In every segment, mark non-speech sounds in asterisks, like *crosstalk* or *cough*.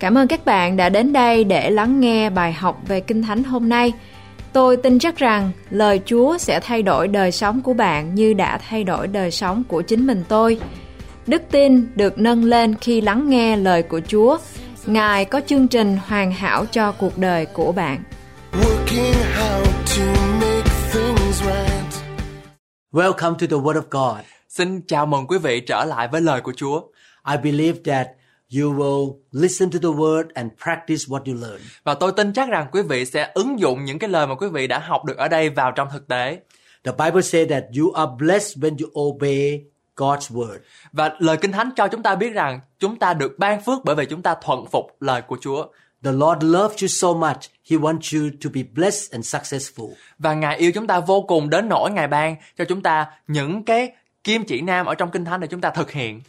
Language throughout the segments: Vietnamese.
Cảm ơn các bạn đã đến đây để lắng nghe bài học về Kinh Thánh hôm nay. Tôi tin chắc rằng lời Chúa sẽ thay đổi đời sống của bạn như đã thay đổi đời sống của chính mình tôi. Đức tin được nâng lên khi lắng nghe lời của Chúa. Ngài có chương trình hoàn hảo cho cuộc đời của bạn. Welcome to the Word of God. Xin chào mừng quý vị trở lại với lời của Chúa. I believe that you will listen to the word and practice what you learn. Và tôi tin chắc rằng quý vị sẽ ứng dụng những cái lời mà quý vị đã học được ở đây vào trong thực tế. The Bible says that you are blessed when you obey God's word. Và lời Kinh Thánh cho chúng ta biết rằng chúng ta được ban phước bởi vì chúng ta thuận phục lời của Chúa. The Lord loves you so much, He wants you to be blessed and successful. Và Ngài yêu chúng ta vô cùng đến nỗi Ngài ban cho chúng ta những cái kim chỉ nam ở trong Kinh Thánh để chúng ta thực hiện.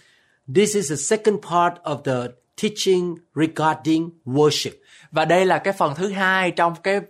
This is the second part of the teaching regarding worship. Và đây là cái phần thứ hai trong cái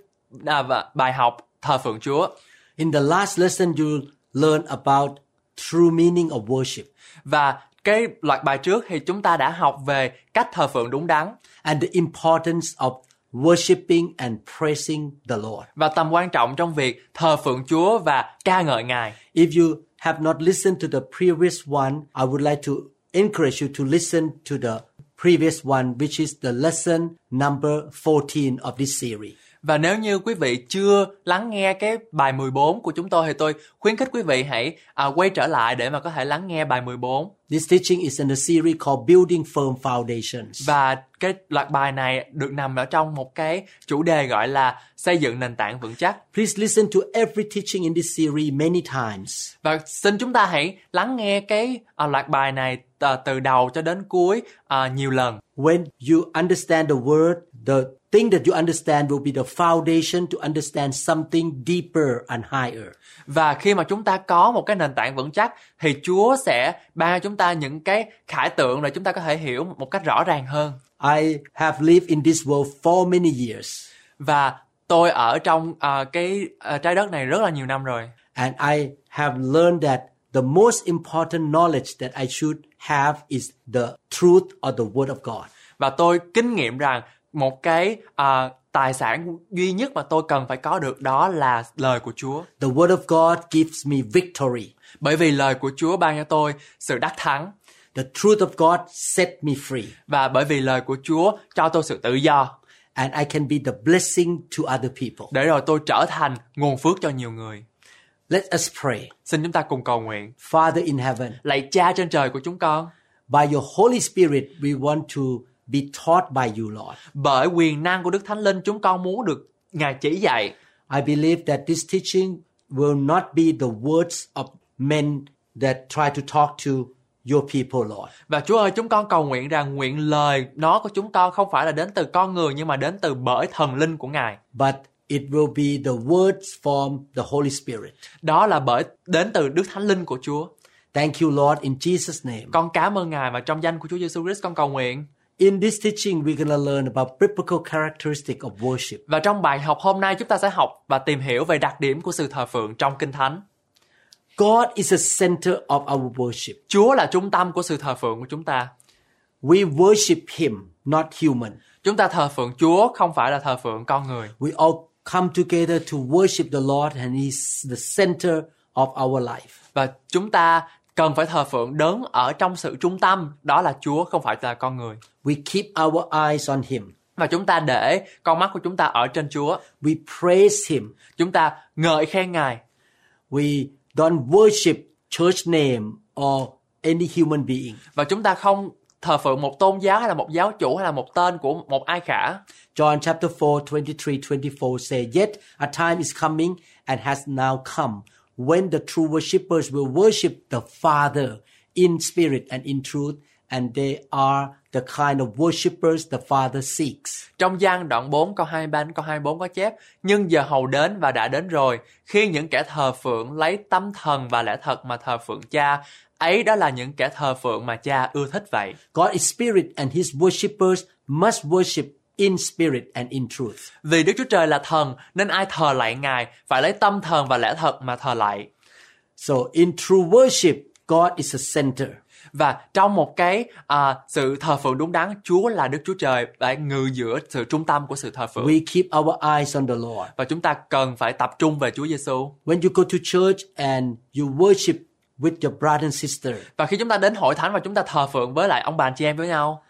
à, bài học thờ phượng Chúa. In the last lesson you learn about true meaning of worship. Và cái loạt bài trước thì chúng ta đã học về cách thờ phượng đúng đắn. And the importance of worshiping and praising the Lord. Và tầm quan trọng trong việc thờ phượng Chúa và ca ngợi Ngài. If you have not listened to the previous one, I would like to encourage you to listen to the previous one, which is the lesson number 14 of this series. Và nếu như quý vị chưa lắng nghe cái bài 14 của chúng tôi thì tôi khuyến khích quý vị hãy à, quay trở lại để mà có thể lắng nghe bài 14. This teaching is in a series called Building Firm Foundations. Và cái loạt bài này được nằm ở trong một cái chủ đề gọi là xây dựng nền tảng vững chắc. Please listen to every teaching in this series many times. Và xin chúng ta hãy lắng nghe cái à, loạt bài này à, từ đầu cho đến cuối à, nhiều lần. When you understand the word, the thing that you understand will be the foundation to understand something deeper and higher. Và khi mà chúng ta có một cái nền tảng vững chắc thì Chúa sẽ ban cho chúng ta những cái khải tượng để chúng ta có thể hiểu một cách rõ ràng hơn. I have lived in this world for many years. Và tôi ở trong uh, cái uh, trái đất này rất là nhiều năm rồi. And I have learned that the most important knowledge that I should have is the truth or the word of God. Và tôi kinh nghiệm rằng một cái uh, tài sản duy nhất mà tôi cần phải có được đó là lời của Chúa. The word of God gives me victory. Bởi vì lời của Chúa ban cho tôi sự đắc thắng. The truth of God set me free. Và bởi vì lời của Chúa cho tôi sự tự do. And I can be the blessing to other people. Để rồi tôi trở thành nguồn phước cho nhiều người. Let us pray. Xin chúng ta cùng cầu nguyện. Father in heaven. Lạy Cha trên trời của chúng con. By your Holy Spirit we want to be taught by you, Lord. Bởi quyền năng của Đức Thánh Linh chúng con muốn được Ngài chỉ dạy. I believe that this teaching will not be the words of men that try to talk to your people, Lord. Và Chúa ơi, chúng con cầu nguyện rằng nguyện lời nó của chúng con không phải là đến từ con người nhưng mà đến từ bởi thần linh của Ngài. But it will be the words from the Holy Spirit. Đó là bởi đến từ Đức Thánh Linh của Chúa. Thank you, Lord, in Jesus' name. Con cảm ơn Ngài và trong danh của Chúa Giêsu Christ con cầu nguyện. In this teaching, we're going to learn about biblical characteristic of worship. Và trong bài học hôm nay chúng ta sẽ học và tìm hiểu về đặc điểm của sự thờ phượng trong Kinh Thánh. God is the center of our worship. Chúa là trung tâm của sự thờ phượng của chúng ta. We worship Him, not human. Chúng ta thờ phượng Chúa không phải là thờ phượng con người. We all come together to worship the Lord and He's the center of our life. Và chúng ta cần phải thờ phượng đấng ở trong sự trung tâm, đó là Chúa không phải là con người. We keep our eyes on Him. Và chúng ta để con mắt của chúng ta ở trên Chúa. We praise Him. Chúng ta ngợi khen Ngài. We don't worship church name or any human being. Và chúng ta không thờ phượng một tôn giáo hay là một giáo chủ hay là một tên của một ai cả. John chapter 4, 23, 24 say, Yet a time is coming and has now come when the true worshippers will worship the Father in spirit and in truth, and they are the kind of worshippers the Father seeks. Trong gian đoạn 4 câu 23 đến câu 24 có chép Nhưng giờ hầu đến và đã đến rồi Khi những kẻ thờ phượng lấy tâm thần và lẽ thật mà thờ phượng cha Ấy đó là những kẻ thờ phượng mà cha ưa thích vậy God is spirit and his worshippers must worship in spirit and in truth. Vì Đức Chúa Trời là thần Nên ai thờ lạy Ngài Phải lấy tâm thần và lẽ thật mà thờ lạy So in true worship, God is the center. Và trong một cái à, sự thờ phượng đúng đắn Chúa là Đức Chúa Trời phải ngự giữa sự trung tâm của sự thờ phượng We keep our eyes on the Lord. và chúng ta cần phải tập trung về Chúa Giêsu When you go to church and you worship with your brother and sister, và khi chúng ta đến hội thánh và chúng ta thờ phượng với lại ông bà anh chị em với nhau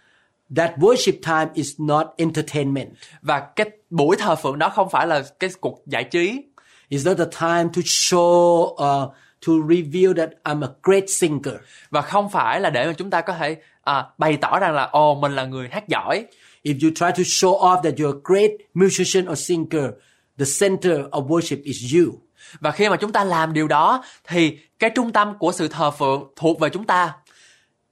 that worship time is not entertainment. và cái buổi thờ phượng đó không phải là cái cuộc giải trí It's not the time to show uh, to reveal that I'm a great singer. và không phải là để mà chúng ta có thể à, bày tỏ rằng là ồ mình là người hát giỏi If you try to show off that you're a great musician or singer, the center of worship is you. và khi mà chúng ta làm điều đó thì cái trung tâm của sự thờ phượng thuộc về chúng ta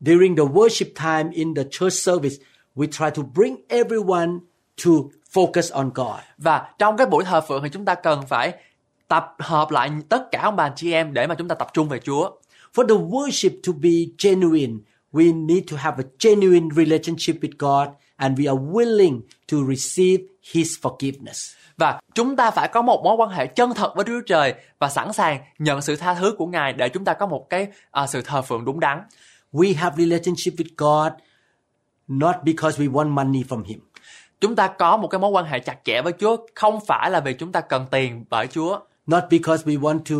During the worship time in the church service, we try to bring everyone to focus on God. và trong cái buổi thờ phượng thì chúng ta cần phải tập hợp lại tất cả ông bà anh chị em để mà chúng ta tập trung về Chúa For the worship to be genuine, we need to have a genuine relationship with God and we are willing to receive His forgiveness. và chúng ta phải có một mối quan hệ chân thật với Đức Chúa Trời và sẵn sàng nhận sự tha thứ của Ngài để chúng ta có một cái à, sự thờ phượng đúng đắn. We have relationship with God not because we want money from Him, Chúng ta có một cái mối quan hệ chặt chẽ với Chúa không phải là vì chúng ta cần tiền bởi Chúa, not because we want to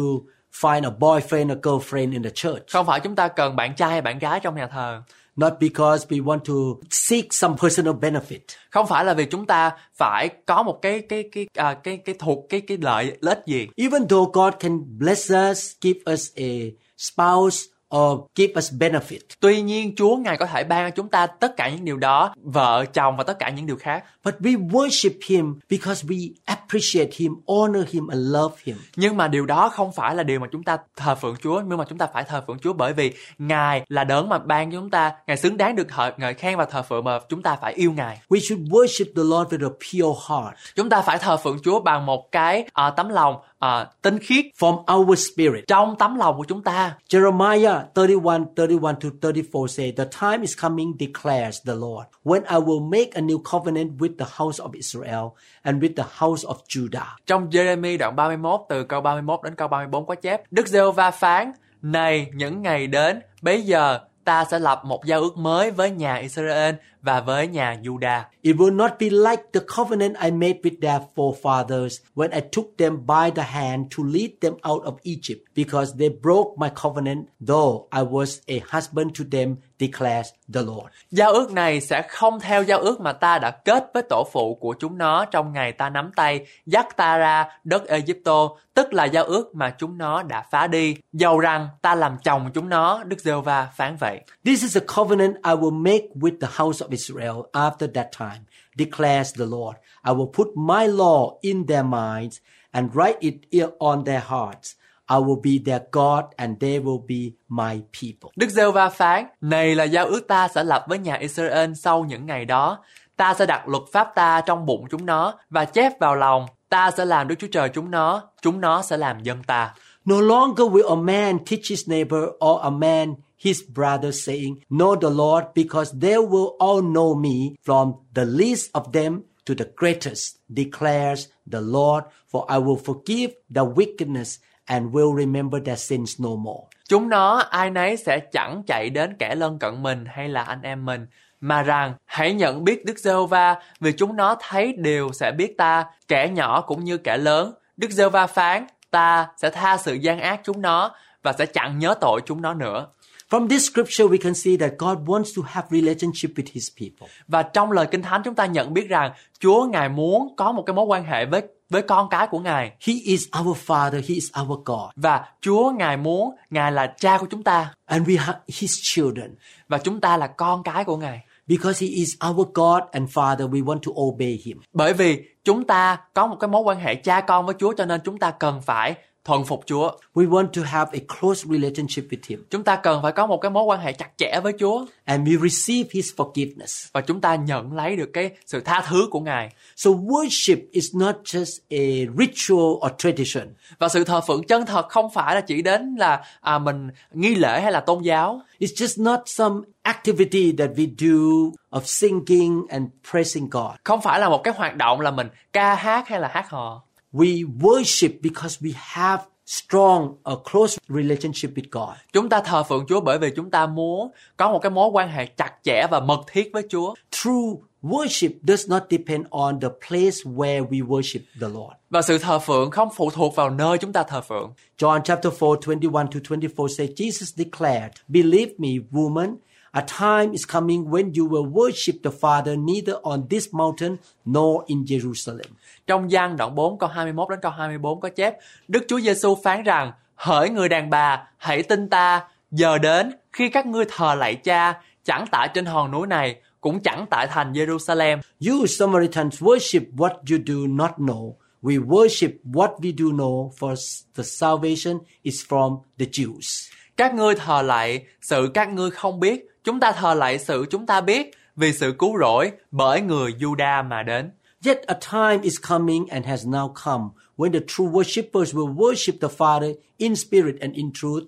find a boyfriend or girlfriend in the church, không phải chúng ta cần bạn trai hay bạn gái trong nhà thờ, not because we want to seek some personal benefit, không phải là vì chúng ta phải có một cái cái cái à, cái cái thuộc cái cái lợi lợi ích gì. even though God can bless us, give us a spouse, or give us benefit. Tuy nhiên Chúa Ngài có thể ban cho chúng ta tất cả những điều đó, vợ, chồng và tất cả những điều khác. But we worship Him because we appreciate Him, honor Him, and love Him. Nhưng mà điều đó không phải là điều mà chúng ta thờ phượng Chúa, nhưng mà chúng ta phải thờ phượng Chúa bởi vì Ngài là đấng mà ban cho chúng ta, Ngài xứng đáng được thờ, ngợi khen và thờ phượng mà chúng ta phải yêu Ngài. We should worship the Lord with a pure heart, Chúng ta phải thờ phượng Chúa bằng một cái à, tấm lòng à, tinh khiết from our spirit. trong tấm lòng của chúng ta. Jeremiah 31, 31 to 34 say, The time is coming, declares the Lord, when I will make a new covenant with the house of Israel and with the house of Judah. Trong Jeremy đoạn 31 từ câu 31 đến câu 34 có chép Đức giê va phán Này những ngày đến Bây giờ ta sẽ lập một giao ước mới với nhà Israel và với nhà Judah. It will not be like the covenant I made with their forefathers when I took them by the hand to lead them out of Egypt, because they broke my covenant, though I was a husband to them, declares the Lord. Giao ước này sẽ không theo giao ước mà ta đã kết với tổ phụ của chúng nó trong ngày ta nắm tay dắt ta ra đất Egypto, tức là giao ước mà chúng nó đã phá đi. Dầu rằng ta làm chồng chúng nó, Đức giê va phán vậy. This is a covenant I will make with the house of Israel after that time, declares the Lord. I will put my law in their minds and write it on their hearts. I will be their God and they will be my people. Đức giê va phán, này là giao ước ta sẽ lập với nhà Israel sau những ngày đó. Ta sẽ đặt luật pháp ta trong bụng chúng nó và chép vào lòng. Ta sẽ làm Đức Chúa Trời chúng nó, chúng nó sẽ làm dân ta. No longer will a man teach his neighbor or a man his brother, saying, Know the Lord, because they will all know me, from the least of them to the greatest, declares the Lord, for I will forgive the wickedness and will remember their sins no more. Chúng nó ai nấy sẽ chẳng chạy đến kẻ lân cận mình hay là anh em mình, mà rằng hãy nhận biết Đức giê va vì chúng nó thấy đều sẽ biết ta, kẻ nhỏ cũng như kẻ lớn. Đức giê va phán, ta sẽ tha sự gian ác chúng nó và sẽ chẳng nhớ tội chúng nó nữa. From this scripture, we can see that God wants to have relationship with his people. Và trong lời Kinh Thánh chúng ta nhận biết rằng Chúa Ngài muốn có một cái mối quan hệ với với con cái của Ngài He is our Father, He is our God, và Chúa Ngài muốn Ngài là cha của chúng ta and we are His children. và chúng ta là con cái của Ngài. Because He is our God and Father, we want to obey Him. Bởi vì chúng ta có một cái mối quan hệ cha con với Chúa cho nên chúng ta cần phải thuần phục Chúa. We want to have a close relationship with Him, Chúng ta cần phải có một cái mối quan hệ chặt chẽ với Chúa and we receive His forgiveness. và chúng ta nhận lấy được cái sự tha thứ của Ngài. So, worship is not just a ritual or tradition, Và sự thờ phượng chân thật không phải là chỉ đến là à, mình nghi lễ hay là tôn giáo. it's just not some activity that we do of singing and praising God. Không phải là một cái hoạt động là mình ca hát hay là hát hò. We worship because we have strong, a close relationship with God. Chúng ta thờ phượng Chúa bởi vì chúng ta muốn có một cái mối quan hệ chặt chẽ và mật thiết với Chúa. True worship does not depend on the place where we worship the Lord. Và sự thờ phượng không phụ thuộc vào nơi chúng ta thờ phượng. John chapter 4, 21 to 24 says, Jesus declared, Believe me, woman, a time is coming when you will worship the Father neither on this mountain nor in Jerusalem. Trong gian đoạn 4 câu 21 đến câu 24 có chép, Đức Chúa Giêsu phán rằng, hỡi người đàn bà, hãy tin ta, giờ đến khi các ngươi thờ lạy cha, chẳng tại trên hòn núi này, cũng chẳng tại thành Jerusalem. You Samaritans worship what you do not know. We worship what we do know, for the salvation is from the Jews. Các ngươi thờ lạy sự các ngươi không biết, chúng ta thờ lạy sự chúng ta biết, vì sự cứu rỗi bởi người Juda mà đến. Yet a time is coming and has now come when the true worshippers will worship the Father in spirit and in truth,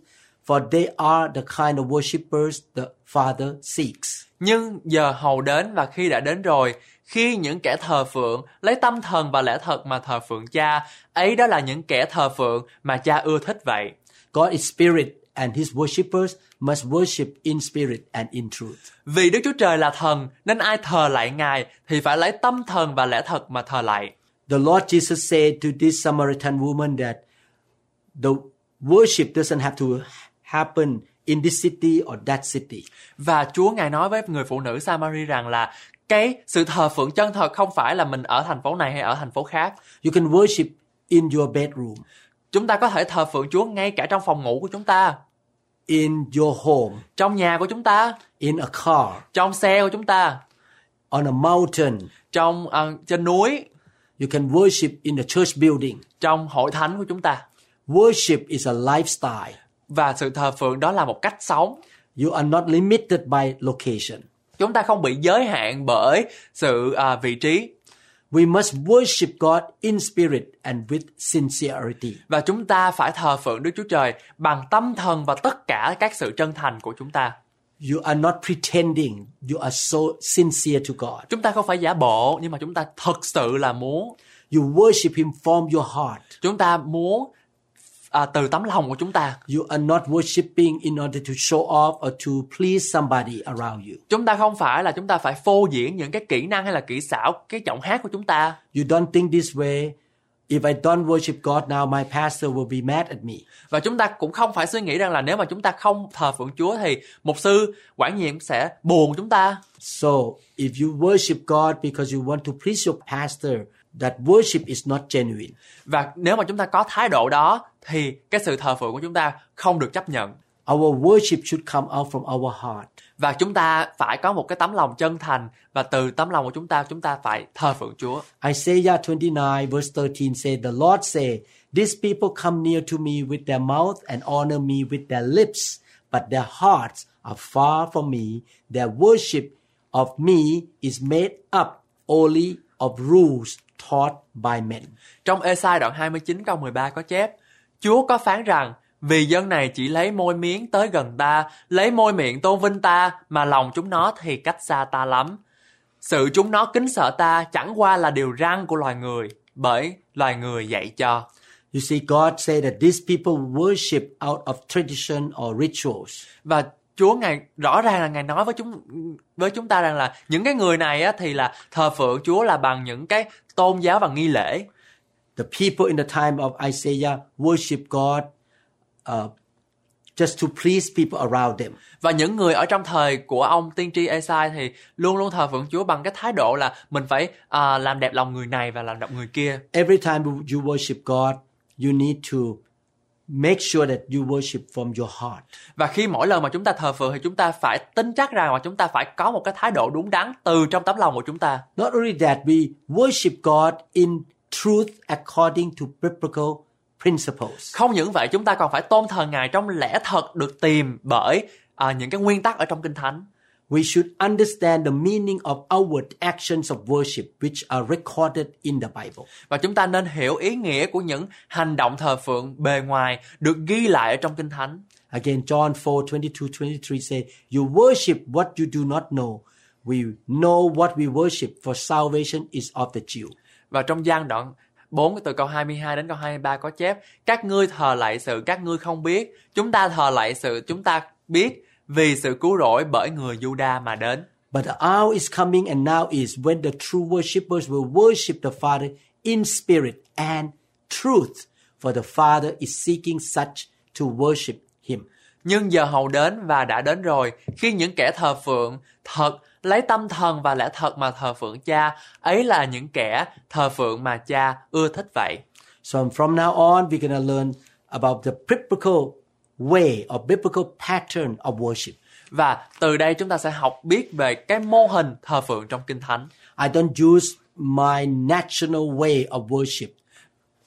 for they are the kind of worshippers the Father seeks. Nhưng giờ hầu đến và khi đã đến rồi, khi những kẻ thờ phượng lấy tâm thần và lẽ thật mà thờ phượng cha, ấy đó là những kẻ thờ phượng mà cha ưa thích vậy. God is spirit and his worshippers must worship in spirit and in truth. Vì Đức Chúa Trời là thần, nên ai thờ lạy Ngài thì phải lấy tâm thần và lẽ thật mà thờ lạy. The Lord Jesus said to this Samaritan woman that the worship doesn't have to happen in this city or that city. Và Chúa Ngài nói với người phụ nữ Samari rằng là cái sự thờ phượng chân thật không phải là mình ở thành phố này hay ở thành phố khác. You can worship in your bedroom, Chúng ta có thể thờ phượng Chúa ngay cả trong phòng ngủ của chúng ta, in your home, trong nhà của chúng ta, in a car, trong xe của chúng ta, on a mountain. trong ờ, trên núi, You can worship in a church building. trong hội thánh của chúng ta. Worship is a lifestyle. Và sự thờ phượng đó là một cách sống. You are not limited by location. Chúng ta không bị giới hạn bởi sự à, vị trí We must worship God in spirit and with sincerity. và chúng ta phải thờ phượng Đức Chúa Trời bằng tâm thần và tất cả các sự chân thành của chúng ta. You are not pretending. You are so sincere to God. Chúng ta không phải giả bộ nhưng mà chúng ta thật sự là muốn You worship Him from your heart. chúng ta muốn à, từ tấm lòng của chúng ta. You are not worshiping in order to show off or to please somebody around you. Chúng ta không phải là chúng ta phải phô diễn những cái kỹ năng hay là kỹ xảo cái giọng hát của chúng ta. You don't think this way. If I don't worship God now, my pastor will be mad at me. Và chúng ta cũng không phải suy nghĩ rằng là nếu mà chúng ta không thờ phượng Chúa thì mục sư quản nhiệm sẽ buồn chúng ta. So, if you worship God because you want to please your pastor, that worship is not genuine. Và nếu mà chúng ta có thái độ đó thì cái sự thờ phượng của chúng ta không được chấp nhận. Our worship should come out from our heart. Và chúng ta phải có một cái tấm lòng chân thành và từ tấm lòng của chúng ta chúng ta phải thờ phượng Chúa. Isaiah 29 verse 13 said, The Lord said, These people come near to me with their mouth and honor me with their lips, but their hearts are far from me. Their worship of me is made up only of rules taught by men. Trong Ê-sai đoạn 29 câu 13 có chép, Chúa có phán rằng, vì dân này chỉ lấy môi miếng tới gần ta, lấy môi miệng tôn vinh ta, mà lòng chúng nó thì cách xa ta lắm. Sự chúng nó kính sợ ta chẳng qua là điều răng của loài người, bởi loài người dạy cho. You see, God said that these people worship out of tradition or rituals. Và Chúa ngài rõ ràng là ngài nói với chúng với chúng ta rằng là những cái người này á, thì là thờ phượng Chúa là bằng những cái tôn giáo và nghi lễ. The people in the time of Isaiah worship God uh, just to please people around them. Và những người ở trong thời của ông tiên tri Esai thì luôn luôn thờ phượng Chúa bằng cái thái độ là mình phải à, làm đẹp lòng người này và làm đẹp người kia. Every time you worship God, you need to make sure that you worship from your heart. Và khi mỗi lần mà chúng ta thờ phượng thì chúng ta phải tin chắc rằng là chúng ta phải có một cái thái độ đúng đắn từ trong tấm lòng của chúng ta. Not only that, we worship God in truth according to biblical principles. Không những vậy chúng ta còn phải tôn thờ Ngài trong lẽ thật được tìm bởi à, những cái nguyên tắc ở trong Kinh Thánh. We should understand the meaning of outward actions of worship which are recorded in the Bible. Và chúng ta nên hiểu ý nghĩa của những hành động thờ phượng bề ngoài được ghi lại ở trong Kinh Thánh. Again, John 4 22 23 say, You worship what you do not know. We know what we worship, for salvation is of the Jew. Và trong gian đoạn 4 từ câu 22 đến câu 23 có chép Các ngươi thờ lạy sự các ngươi không biết. Chúng ta thờ lạy sự chúng ta biết Vì sự cứu rỗi bởi người Juda mà đến. But the hour is coming and now is when the true worshippers will worship the Father in spirit and truth, for the Father is seeking such to worship him. Nhưng giờ hầu đến và đã đến rồi. Khi những kẻ thờ phượng thật lấy tâm thần và lẽ thật mà thờ phượng cha Ấy là những kẻ thờ phượng mà cha ưa thích vậy So from now on, we're going to learn about the biblical way or biblical pattern of worship. Và từ đây chúng ta sẽ học biết về cái mô hình thờ phượng trong Kinh Thánh. I don't use my national way of worship.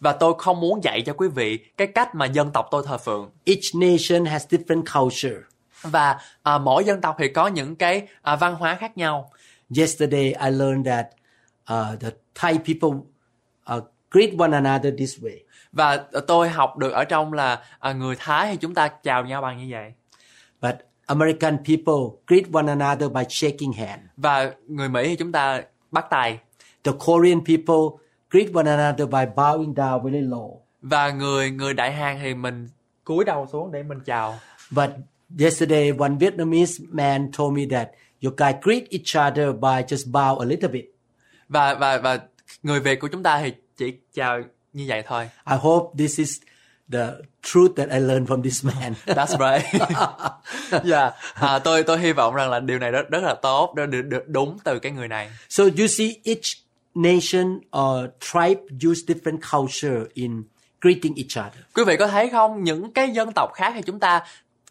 Và tôi không muốn dạy cho quý vị cái cách mà dân tộc tôi thờ phượng. Each nation has different culture. Và à, mỗi dân tộc thì có những cái à, văn hóa khác nhau. Yesterday, I learned that uh, the Thai people uh, greet one another this way. Và tôi học được ở trong là à, người Thái thì chúng ta chào nhau bằng như vậy. But American people greet one another by shaking hand. Và người Mỹ thì chúng ta bắt tay. The Korean people greet one another by bowing down very low. Và người người Đại Hàn thì mình cúi đầu xuống để mình chào. But yesterday, one Vietnamese man told me that you guys greet each other by just bow a little bit. Và và và người Việt của chúng ta thì chỉ chào như vậy thôi. I hope this is the truth that I learned from this man. *laughs* That's right. *laughs* yeah. À, tôi tôi hy vọng rằng là điều này rất rất là tốt, được, được, được đúng từ cái người này. so you see, each nation or tribe use different culture in greeting each other. Quý vị có thấy không, những cái dân tộc khác thì chúng ta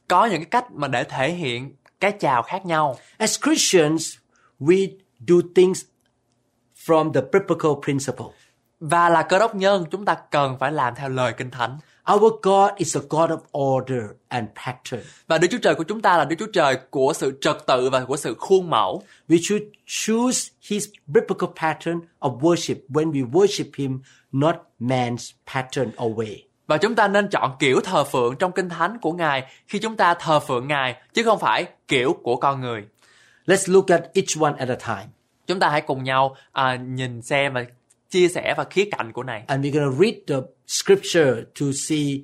có những cái cách mà để thể hiện cái chào khác nhau. As Christians, we do things from the biblical principle. Và là cơ đốc nhân, chúng ta cần phải làm theo lời Kinh Thánh. Our God is a God of order and pattern. Và Đức Chúa Trời của chúng ta là Đức Chúa Trời của sự trật tự và của sự khuôn mẫu. We should choose His biblical pattern of worship when we worship Him, not man's pattern or way. Và chúng ta nên chọn kiểu thờ phượng trong Kinh Thánh của Ngài khi chúng ta thờ phượng Ngài, chứ không phải kiểu của con người. Let's look at each one at a time. Chúng ta hãy cùng nhau à, nhìn xem và chia sẻ và khía cạnh của này. And we're going to read the scripture to see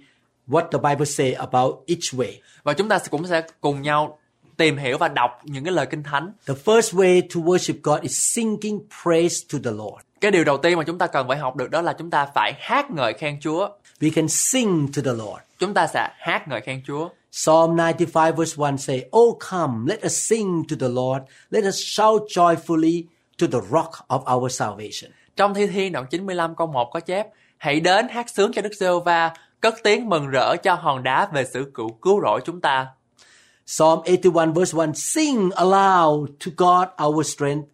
what the Bible say about each way. Và chúng ta cũng sẽ cùng nhau tìm hiểu và đọc những cái lời Kinh Thánh. The first way to worship God is singing praise to the Lord. Cái điều đầu tiên mà chúng ta cần phải học được đó là chúng ta phải hát ngợi khen Chúa. We can sing to the Lord. Chúng ta sẽ hát ngợi khen Chúa. Psalm 95 verse 1 say, Oh come, let us sing to the Lord. Let us shout joyfully to the rock of our salvation. Trong Thi Thiên đoạn 95 câu 1 có chép Hãy đến hát sướng cho Đức giê va cất tiếng mừng rỡ cho hòn đá về sự cứu cứu rỗi chúng ta. Psalm 81 verse 1 Sing aloud to God our strength.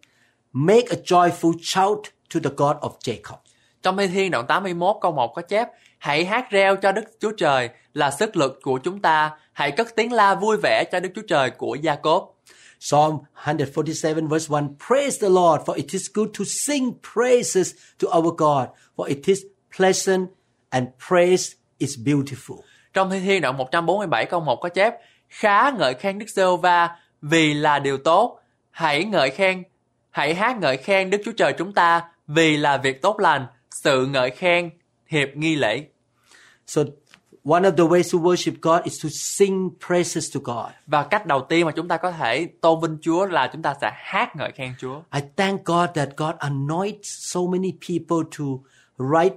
Make a joyful shout to the God of Jacob. Trong Thi Thiên đoạn 81 câu 1 có chép Hãy hát reo cho Đức Chúa Trời là sức lực của chúng ta. Hãy cất tiếng la vui vẻ cho Đức Chúa Trời của Gia Cốp. Psalm 147 verse 1 Praise the Lord, for it is good to sing praises to our God, for it is pleasant and praise is beautiful. Trong Thi Thiên đoạn 147 câu 1 có chép Khá ngợi khen Đức giê va vì là điều tốt. Hãy ngợi khen, hãy hát ngợi khen Đức Chúa Trời chúng ta vì là việc tốt lành. Sự ngợi khen hiệp nghi lễ. So one of the ways to worship God is to sing praises to God. Và cách đầu tiên mà chúng ta có thể tôn vinh Chúa là chúng ta sẽ hát ngợi khen Chúa. I thank God that God anoints so many people to write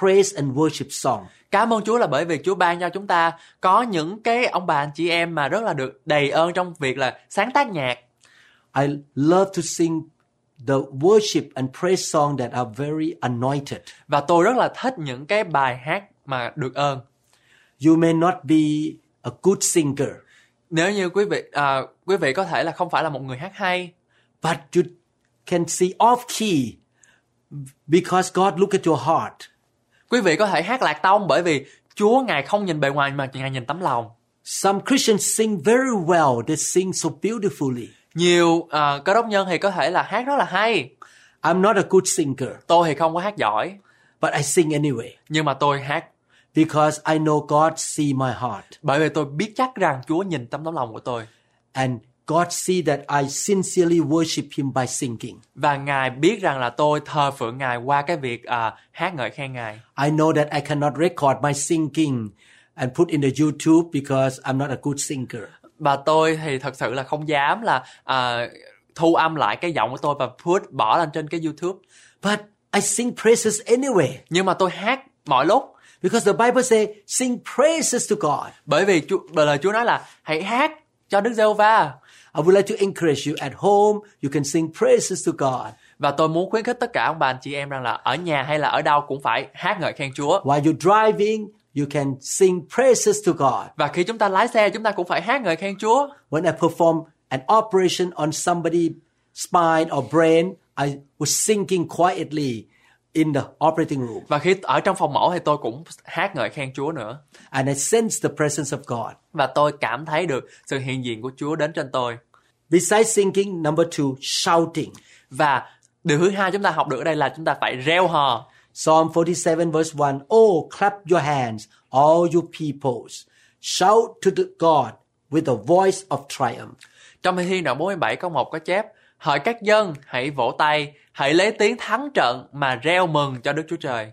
praise and worship song. Cảm ơn Chúa là bởi vì Chúa ban cho chúng ta có những cái ông bà anh chị em mà rất là được đầy ơn trong việc là sáng tác nhạc. I love to sing the worship and praise song that are very anointed. Và tôi rất là thích những cái bài hát mà được ơn. You may not be a good singer, Nếu như quý vị à, quý vị có thể là không phải là một người hát hay, but you can see off key because God look at your heart. quý vị có thể hát lạc tông bởi vì Chúa ngài không nhìn bề ngoài mà ngài nhìn tấm lòng. Some Christians sing very well. They sing so beautifully. Nhiều à, cơ đốc nhân thì có thể là hát rất là hay. I'm not a good singer, Tôi thì không có hát giỏi, but I sing anyway nhưng mà tôi hát because I know God see my heart bởi vì tôi biết chắc rằng Chúa nhìn tấm tấm lòng của tôi. and God see that I sincerely worship Him by singing. và ngài biết rằng là tôi thờ phượng ngài qua cái việc à, hát ngợi khen ngài I know that I cannot record my singing and put in the YouTube because I'm not a good singer. Và tôi thì thật sự là không dám là à, thu âm lại cái giọng của tôi và put bỏ lên trên cái YouTube. But I sing praises anyway nhưng mà tôi hát mọi lúc. Because the Bible say sing praises to God. bởi vì Chúa, bởi lời Chúa nói là hãy hát cho Đức Giê-hô-va. I would like to encourage you at home, you can sing praises to God. và tôi muốn khuyến khích tất cả ông bà anh chị em rằng là ở nhà hay là ở đâu cũng phải hát ngợi khen Chúa. While you're driving, you can sing praises to God. và khi chúng ta lái xe chúng ta cũng phải hát ngợi khen Chúa When I perform an operation on somebody's spine or brain, I was singing quietly in the operating room. và khi ở trong phòng mổ thì tôi cũng hát ngợi khen Chúa nữa And I sense the presence of God. và tôi cảm thấy được sự hiện diện của Chúa đến trên tôi Besides singing, number two, shouting. và điều thứ hai chúng ta học được ở đây là chúng ta phải reo hò Psalm 47 verse 1. Oh, clap your hands, all you peoples. Shout to the God with the voice of triumph. trong thi đoạn 47 câu 1 có chép hỡi các dân hãy vỗ tay hãy lấy tiếng thắng trận mà reo mừng cho Đức Chúa Trời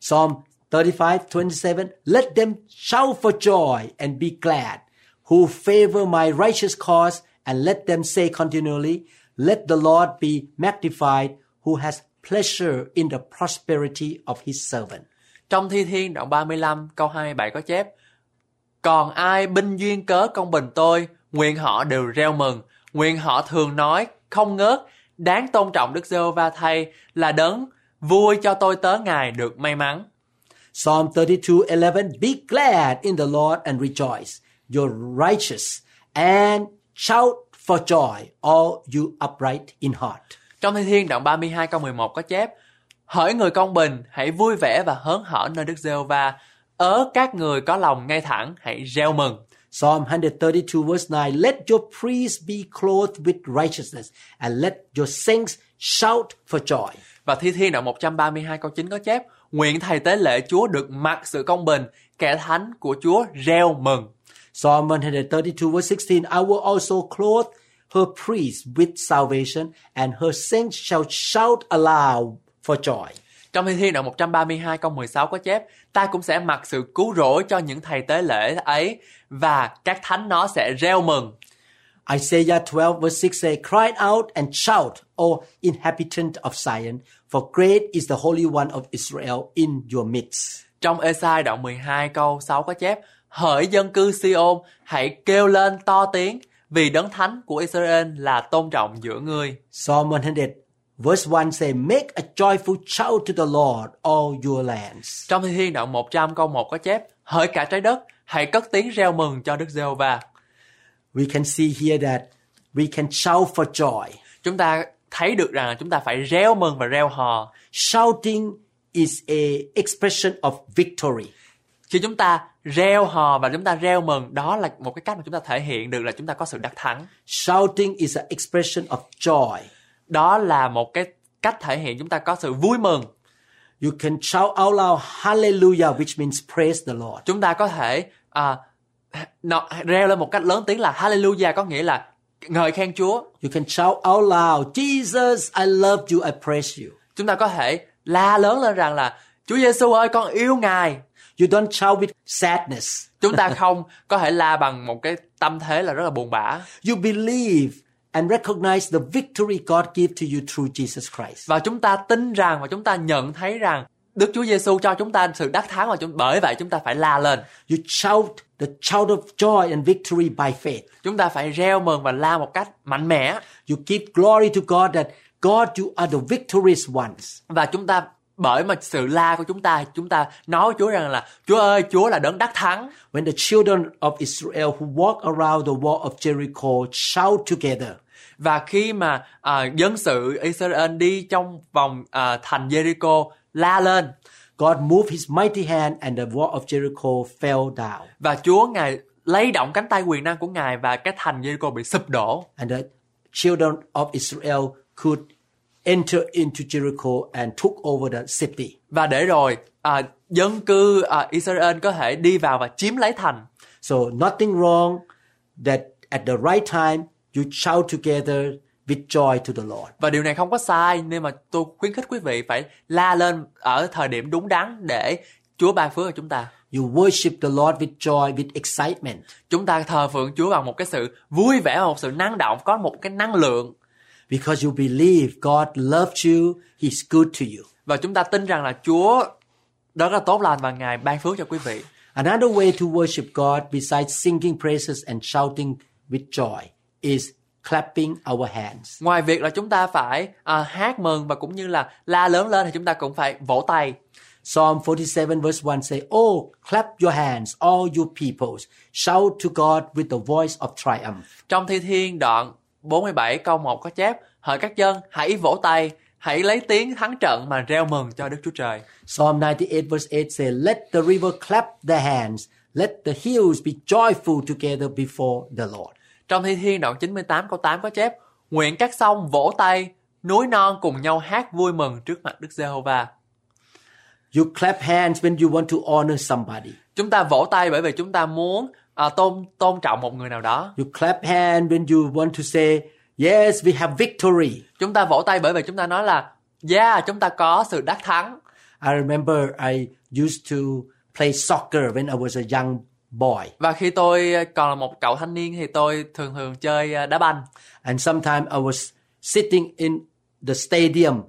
Psalm 35, 27. Let them shout for joy and be glad, who favor my righteous cause, and let them say continually, Let the Lord be magnified, who has pleasure in the prosperity of his servant. Trong Thi Thiên đoạn 35 câu 27 có chép Còn ai binh duyên cớ công bình tôi, nguyện họ đều reo mừng, nguyện họ thường nói, không ngớt, đáng tôn trọng Đức giê va thay là đấng vui cho tôi tớ Ngài được may mắn. Psalm 32:11 Be glad in the Lord and rejoice, you're righteous, and shout for joy, all you upright in heart. Trong Thi Thiên đoạn 32 câu 11 có chép Hỡi người công bình, hãy vui vẻ và hớn hở nơi Đức giê va Ớ các người có lòng ngay thẳng, hãy reo mừng. Psalm 132 verse 9 Let your priests be clothed with righteousness, and let your saints shout for joy. Và Thi Thiên đoạn 132 câu 9 có chép Nguyện thầy tế lễ Chúa được mặc sự công bình, kẻ thánh của Chúa reo mừng. Psalm 132 verse 16 I will also clothe her priests with salvation, and her saints shall shout aloud for joy. Trong Thi Thiên đoạn 132 câu 16 có chép Ta cũng sẽ mặc sự cứu rỗi cho những thầy tế lễ ấy và các thánh nó sẽ reo mừng. Isaiah 12 verse 6 say, Cry out and shout, O inhabitant of Zion, for great is the Holy One of Israel in your midst. Trong Esai đoạn 12 câu 6 có chép Hỡi dân cư Siôn, hãy kêu lên to tiếng vì đấng thánh của Israel là tôn trọng giữa ngươi. Psalm 100 verse 1 say, Make a joyful shout to the Lord, all your lands. Trong Thi Thiên đoạn 100 câu 1 có chép Hỡi cả trái đất, hãy cất tiếng reo mừng cho Đức Giê-hô-va. We can see here that we can shout for joy. Chúng ta thấy được rằng chúng ta phải reo mừng và reo hò. Shouting is a expression of victory. Khi chúng ta reo hò và chúng ta reo mừng, đó là một cái cách mà chúng ta thể hiện được là chúng ta có sự đắc thắng. Shouting is an expression of joy. Đó là một cái cách thể hiện chúng ta có sự vui mừng. You can shout out loud, hallelujah, which means praise the Lord. Chúng ta có thể à, nó, reo lên một cách lớn tiếng là Hallelujah có nghĩa là ngợi khen Chúa. You can shout out loud, Jesus, I love you, I praise you. Chúng ta có thể la lớn lên rằng là Chúa Giêsu ơi con yêu Ngài. You don't shout with sadness. Chúng ta không có thể la bằng một cái tâm thế là rất là buồn bã. You believe and recognize the victory God gave to you through Jesus Christ. Và chúng ta tin rằng và chúng ta nhận thấy rằng Đức Chúa Giêsu cho chúng ta sự đắc thắng và chúng bởi vậy chúng ta phải la lên. You shout the shout of joy and victory by faith. Chúng ta phải reo mừng và la một cách mạnh mẽ You give glory to God that God, you are the victorious ones. và chúng ta bởi mà sự la của chúng ta chúng ta nói với Chúa rằng là Chúa ơi Chúa là đấng đắc thắng. When the children of Israel who walk around the wall of Jericho shout together, và khi mà à, dân sự Israel đi trong vòng à, thành Jericho la lên God moved his mighty hand and the wall of Jericho fell down. và Chúa ngài lay động cánh tay quyền năng của ngài và cái thành Jericho bị sụp đổ. And the children of Israel could enter into Jericho and took over the city. và để rồi à, dân cư à, Israel có thể đi vào và chiếm lấy thành So nothing wrong that at the right time you shout together with joy to the Lord. Và điều này không có sai nên mà tôi khuyến khích quý vị phải la lên ở thời điểm đúng đắn để Chúa ban phước cho chúng ta. You worship the Lord with joy, with excitement. Chúng ta thờ phượng Chúa bằng một cái sự vui vẻ, một sự năng động, có một cái năng lượng Because you believe God loves you, He's good to you. và chúng ta tin rằng là Chúa đó là tốt lành và Ngài ban phước cho quý vị. Another way to worship God besides singing praises and shouting with joy is clapping our hands. Ngoài việc là chúng ta phải à, hát mừng và cũng như là la lớn lên thì chúng ta cũng phải vỗ tay. Psalm 47 verse 1 say, Oh, clap your hands, all you peoples. Shout to God with the voice of triumph. Trong Thi Thiên đoạn 47 câu 1 có chép Hỡi các dân, hãy vỗ tay, hãy lấy tiếng thắng trận mà reo mừng cho Đức Chúa Trời. Psalm 98 verse 8 say, Let the river clap their hands. Let the hills be joyful together before the Lord. Trong Thi Thiên đoạn 98 câu 8 có chép Nguyện các sông vỗ tay, núi non cùng nhau hát vui mừng trước mặt Đức Giê-hô-va. You clap hands when you want to honor somebody. Chúng ta vỗ tay bởi vì chúng ta muốn à, tôn tôn trọng một người nào đó. You clap hand when you want to say, Yes, we have victory. Chúng ta vỗ tay bởi vì chúng ta nói là Yeah, chúng ta có sự đắc thắng. I remember I used to play soccer when I was a young boy. Và khi tôi còn là một cậu thanh niên thì tôi thường thường chơi à, đá banh. And sometimes I was sitting in the stadium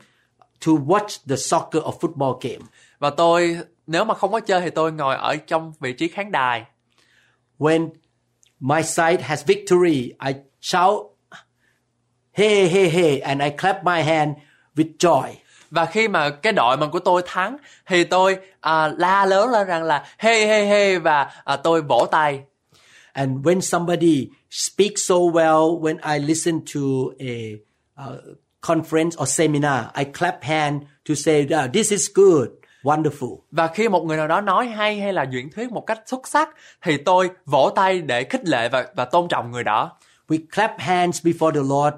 to watch the soccer or football game. Và tôi nếu mà không có chơi thì tôi ngồi ở trong vị trí khán đài. When my side has victory, I shout, hey, hey, hey, and I clap my hand with joy. Và khi mà cái đội mình của tôi thắng thì tôi à, la lớn lên rằng là hey hey hey và à, tôi vỗ tay. And when somebody speaks so well, when I listen to a uh, conference or seminar, I clap hand to say, "Ah, this is good, wonderful. Và khi một người nào đó nói hay hay là diễn thuyết một cách xuất sắc thì tôi vỗ tay để khích lệ và và tôn trọng người đó. We clap hands before the Lord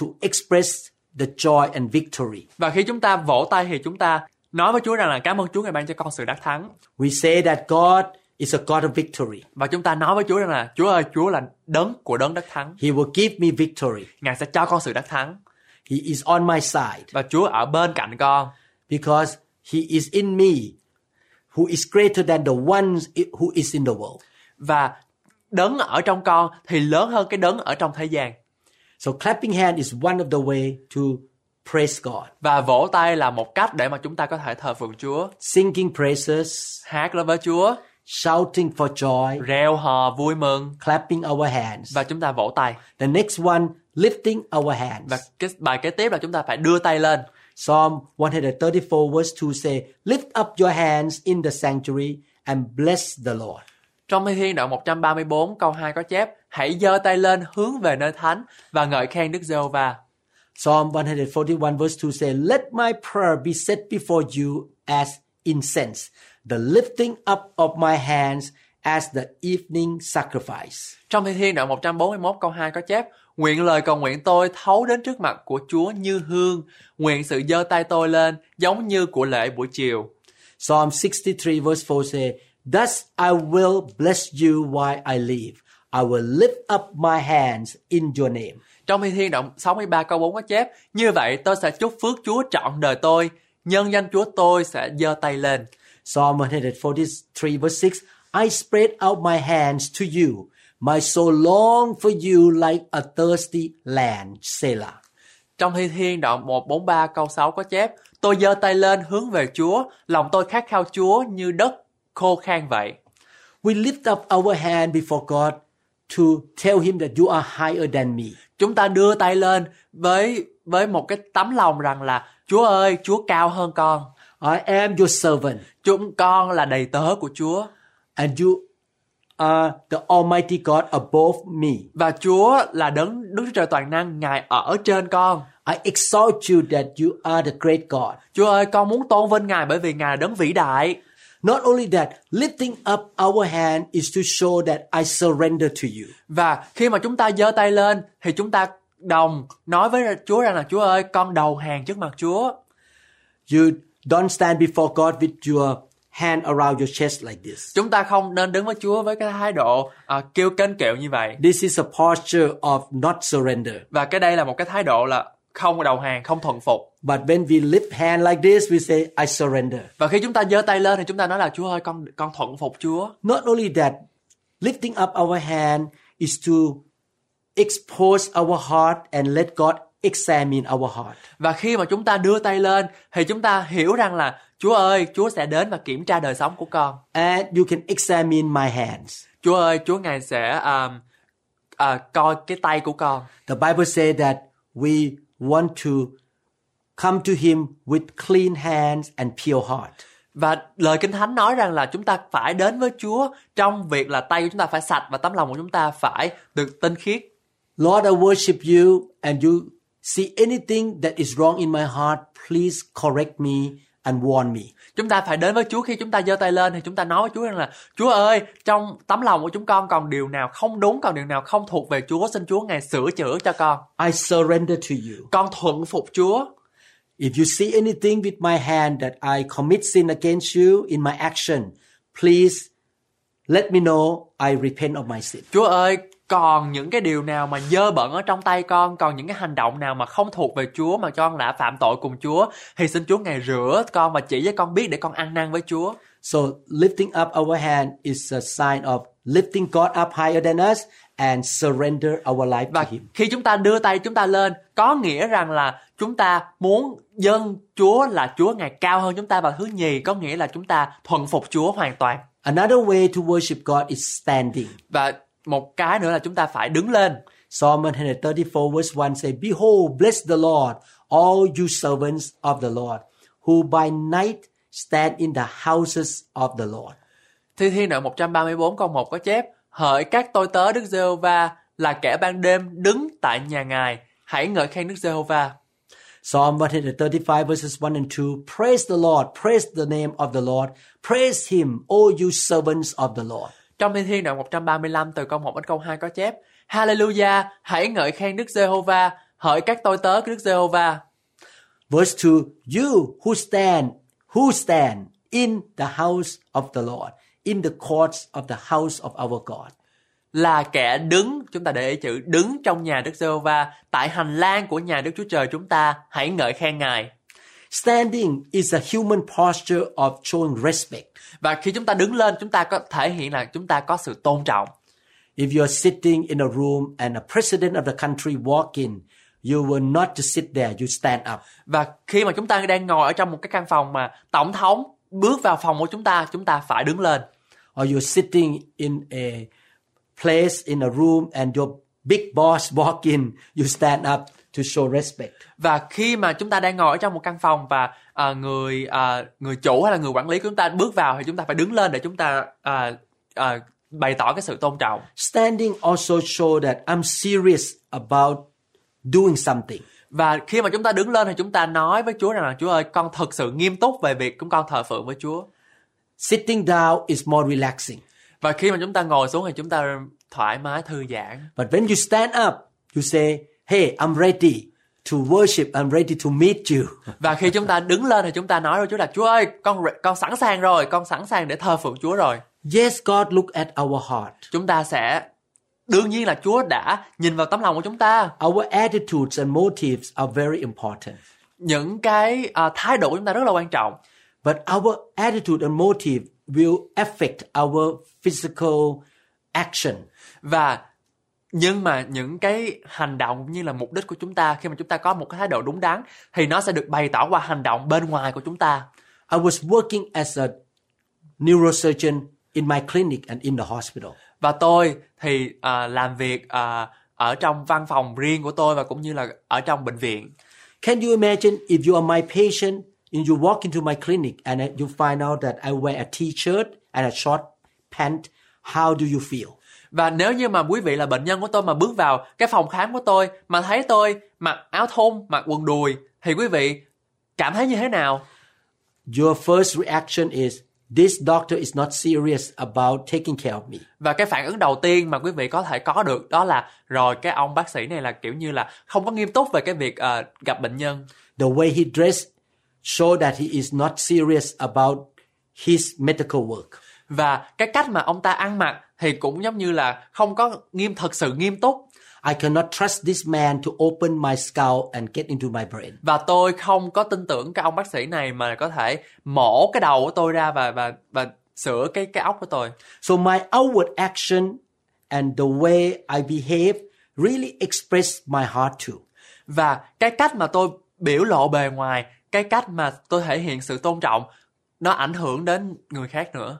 to express the joy and victory. Và khi chúng ta vỗ tay thì chúng ta nói với Chúa rằng là cảm ơn Chúa ngày ban cho con sự đắc thắng. We say that God is a God of victory. Và chúng ta nói với Chúa rằng là Chúa ơi, Chúa là đấng của đấng đắc thắng. He will give me victory. Ngài sẽ cho con sự đắc thắng. He is on my side Và Chúa ở bên cạnh con. because He is in me, who is greater than the ones i- who is in the world. Và đấng ở trong con thì lớn hơn cái đấng ở trong thế gian. So clapping hand is one of the way to praise God. Và vỗ tay là một cách để mà chúng ta có thể thờ phượng Chúa. Singing praises, Hát lên với Chúa, shouting for joy, reo hò vui mừng clapping our hands. và chúng ta vỗ tay. The next one, lifting our hands. Và cái bài kế tiếp là chúng ta phải đưa tay lên. Psalm 134 verse 2 say, Lift up your hands in the sanctuary and bless the Lord. Trong Thi Thiên đoạn 134 câu 2 có chép Hãy giơ tay lên hướng về nơi thánh và ngợi khen Đức Giê-hô-va. Psalm 141 verse 2 say, Let my prayer be set before you as incense, the lifting up of my hands as the evening sacrifice. Trong Thi Thiên đoạn 141 câu 2 có chép Nguyện lời cầu nguyện tôi thấu đến trước mặt của Chúa như hương, nguyện sự giơ tay tôi lên giống như của lễ buổi chiều. Psalm 63 verse 4 say, Thus I will bless you while I live. I will lift up my hands in your name. Trong Thi Thiên đoạn 63 câu 4 có chép Như vậy tôi sẽ chúc phước Chúa trọn đời tôi, nhân danh Chúa tôi sẽ giơ tay lên. Psalm 143 verse 6, I spread out my hands to you. My soul long for you like a thirsty land. Selah. Trong Thi Thiên đoạn 143 câu 6 có chép Tôi giơ tay lên hướng về Chúa, lòng tôi khát khao Chúa như đất khô khan vậy. We lift up our hand before God to tell him that you are higher than me. Chúng ta đưa tay lên với với một cái tấm lòng rằng là Chúa ơi, Chúa cao hơn con. I am your servant, Chúng con là đầy tớ của Chúa and you are the Almighty God above me. và Chúa là đấng Đức Chúa Trời toàn năng, Ngài ở trên con. I exalt you that you are the great God. Chúa ơi, con muốn tôn vinh Ngài bởi vì Ngài là đấng vĩ đại. Not only that, lifting up our hand is to show that I surrender to you. Và khi mà chúng ta giơ tay lên thì chúng ta đồng nói với Chúa rằng là Chúa ơi, con đầu hàng trước mặt Chúa. You don't stand before God with your hand around your chest like this. Chúng ta không nên đứng với Chúa với cái thái độ à, kêu kênh kẹo như vậy. This is a posture of not surrender. Và cái đây là một cái thái độ là không đầu hàng, không thuận phục. But when we lift hand like this, we say, I surrender. Và khi chúng ta giơ tay lên thì chúng ta nói là Chúa ơi con con thuận phục Chúa. Not only that, lifting up our hand is to expose our heart and let God examine our heart. Và khi mà chúng ta đưa tay lên thì chúng ta hiểu rằng là Chúa ơi, Chúa sẽ đến và kiểm tra đời sống của con. And you can examine my hands. Chúa ơi, Chúa ngài sẽ um, uh, coi cái tay của con. The Bible says that we want to come to Him with clean hands and pure heart. Và lời Kinh Thánh nói rằng là chúng ta phải đến với Chúa trong việc là tay của chúng ta phải sạch và tấm lòng của chúng ta phải được tinh khiết. Lord, I worship you and you see anything that is wrong in my heart, please correct me and warn me. Chúng ta phải đến với Chúa khi chúng ta giơ tay lên thì chúng ta nói với Chúa rằng là Chúa ơi, trong tấm lòng của chúng con còn điều nào không đúng, còn điều nào không thuộc về Chúa, xin Chúa ngài sửa chữa cho con. I surrender to you. Con thuận phục Chúa. If you see anything with my hand that I commit sin against you in my action, please let me know I repent of my sin. Chúa ơi, còn những cái điều nào mà dơ bẩn ở trong tay con, còn những cái hành động nào mà không thuộc về Chúa mà con đã phạm tội cùng Chúa, thì xin Chúa ngài rửa con và chỉ cho con biết để con ăn năn với Chúa. So lifting up our hand is a sign of lifting God up higher than us and surrender our life Và to Him. khi chúng ta đưa tay chúng ta lên, có nghĩa rằng là chúng ta muốn dâng Chúa là Chúa ngài cao hơn chúng ta và thứ nhì có nghĩa là chúng ta thuận phục Chúa hoàn toàn. Another way to worship God is standing. Và một cái nữa là chúng ta phải đứng lên. Psalm 134 verse 1 say, Behold, bless the Lord, all you servants of the Lord, who by night stand in the houses of the Lord. Thi Thiên đoạn 134 câu 1 có chép Hỡi các tôi tớ Đức Giê-hô-va là kẻ ban đêm đứng tại nhà Ngài, hãy ngợi khen Đức Giê-hô-va. Psalm 135 verses 1 and 2 Praise the Lord, praise the name of the Lord, praise Him, all you servants of the Lord. Trong Thi Thiên đoạn 135 từ câu 1 đến câu 2 có chép Hallelujah, hãy ngợi khen Đức Giê-hô-va, hỡi các tôi tớ của Đức Giê-hô-va. Verse 2 You who stand, who stand in the house of the Lord, in the courts of the house of our God. là kẻ đứng chúng ta để ý chữ đứng trong nhà Đức Giê-hô-va tại hành lang của nhà Đức Chúa Trời chúng ta hãy ngợi khen Ngài Standing is a human posture of showing respect. Và khi chúng ta đứng lên chúng ta có thể hiện là chúng ta có sự tôn trọng. If you're sitting in a room and a president of the country walk in, you will not just sit there, you stand up. và khi mà chúng ta đang ngồi ở trong một cái căn phòng mà tổng thống bước vào phòng của chúng ta chúng ta phải đứng lên. Or you're sitting in a place in a room and your big boss walk in, you stand up to show respect. và khi mà chúng ta đang ngồi ở trong một căn phòng và à, người à, người chủ hay là người quản lý của chúng ta bước vào thì chúng ta phải đứng lên để chúng ta à, à, bày tỏ cái sự tôn trọng Standing also show that I'm serious about doing something. Và khi mà chúng ta đứng lên thì chúng ta nói với Chúa rằng là Chúa ơi, con thực sự nghiêm túc về việc chúng con thờ phượng với Chúa. Sitting down is more relaxing. Và khi mà chúng ta ngồi xuống thì chúng ta thoải mái thư giãn. But when you stand up, you say, Hey, I'm ready to worship. I'm ready to meet you. Và khi chúng ta đứng lên thì chúng ta nói với Chúa là Chúa ơi, con con sẵn sàng rồi, con sẵn sàng để thờ phượng Chúa rồi. Yes, God look at our heart. Chúng ta sẽ đương nhiên là Chúa đã nhìn vào tấm lòng của chúng ta. Our attitudes and motives are very important. Những cái à, thái độ của chúng ta rất là quan trọng. But our attitude and motive will affect our physical action. Và nhưng mà những cái hành động cũng như là mục đích của chúng ta khi mà chúng ta có một cái thái độ đúng đắn thì nó sẽ được bày tỏ qua hành động bên ngoài của chúng ta. I was working as a neurosurgeon in my clinic and in the hospital. Và tôi thì à, làm việc à, ở trong văn phòng riêng của tôi và cũng như là ở trong bệnh viện. Can you imagine if you are my patient and you walk into my clinic and you find out that I wear a t-shirt and a short pant, how do you feel? Và nếu như mà quý vị là bệnh nhân của tôi mà bước vào cái phòng khám của tôi mà thấy tôi mặc áo thun, mặc quần đùi thì quý vị cảm thấy như thế nào? Your first reaction is this doctor is not serious about taking care of me. Và cái phản ứng đầu tiên mà quý vị có thể có được đó là rồi cái ông bác sĩ này là kiểu như là không có nghiêm túc về cái việc ờ, gặp bệnh nhân. The way he dressed showed that he is not serious about his medical work. Và cái cách mà ông ta ăn mặc thì cũng giống như là không có nghiêm thật sự nghiêm túc I cannot trust this man to open my skull and get into my brain. và tôi không có tin tưởng cái ông bác sĩ này mà có thể mổ cái đầu của tôi ra và và và sửa cái cái óc của tôi So my outward action and the way I behave really express my heart too. và cái cách mà tôi biểu lộ bề ngoài cái cách mà tôi thể hiện sự tôn trọng nó ảnh hưởng đến người khác nữa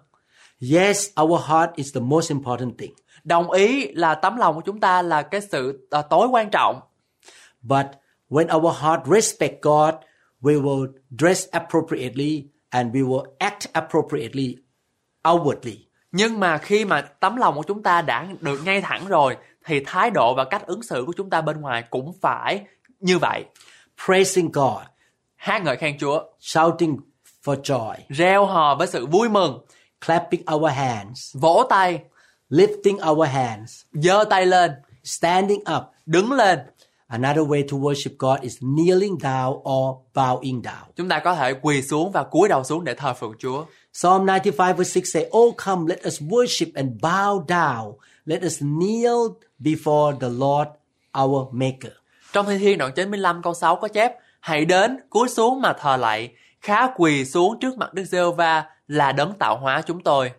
Yes, our heart is the most important thing. đồng ý là tấm lòng của chúng ta là cái sự à, tối quan trọng. But when our heart respect God, we will dress appropriately and we will act appropriately outwardly. nhưng mà khi mà tấm lòng của chúng ta đã được ngay thẳng rồi thì thái độ và cách ứng xử của chúng ta bên ngoài cũng phải như vậy. Praising God, hát ngợi khen Chúa. Shouting for joy, reo hò với sự vui mừng clapping our hands, vỗ tay lifting our hands, giơ tay lên standing up. đứng lên Another way to worship God is kneeling down or bowing down. chúng ta có thể quỳ xuống và cúi đầu xuống để thờ phượng Chúa Psalm 95 verse 6 say, Oh come, let us worship and bow down. Let us kneel before the Lord our Maker. trong thi thiên đoạn 95 câu 6 có chép hãy đến cúi xuống mà thờ lạy khá quỳ xuống trước mặt Đức giê va là đấng tạo hóa chúng tôi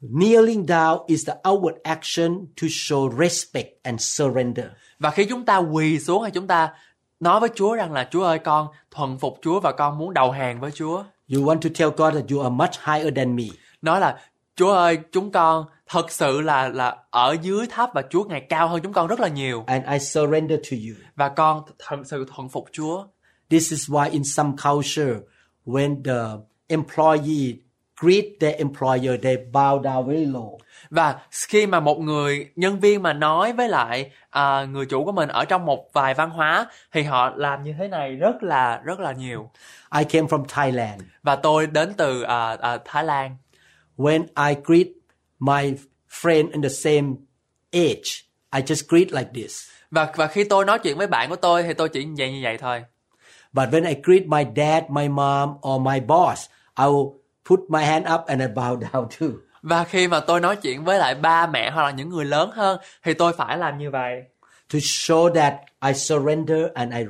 Kneeling down is the outward action to show respect and surrender. Và khi chúng ta quỳ xuống hay chúng ta nói với Chúa rằng là Chúa ơi con thuần phục Chúa và con muốn đầu hàng với Chúa. You want to tell God that you are much higher than me. Nói là Chúa ơi chúng con thật sự là là ở dưới thấp và Chúa ngày cao hơn chúng con rất là nhiều. And I surrender to you. Và con thật sự thuần phục Chúa. This is why in some culture, when the employee greet their employer, they bow down very low. Và khi mà một người nhân viên mà nói với lại à, người chủ của mình ở trong một vài văn hóa thì họ làm như thế này rất là rất là nhiều. I came from Thailand. Và tôi đến từ à, à, Thái Lan. When I greet my friend in the same age, I just greet like this. Và và khi tôi nói chuyện với bạn của tôi thì tôi chỉ như vậy như vậy thôi. But when I greet my dad, my mom, or my boss, I will put my hand up and I bow down too. Và khi mà tôi nói chuyện với lại ba mẹ hoặc là những người lớn hơn thì tôi phải làm như vậy To show that I surrender and I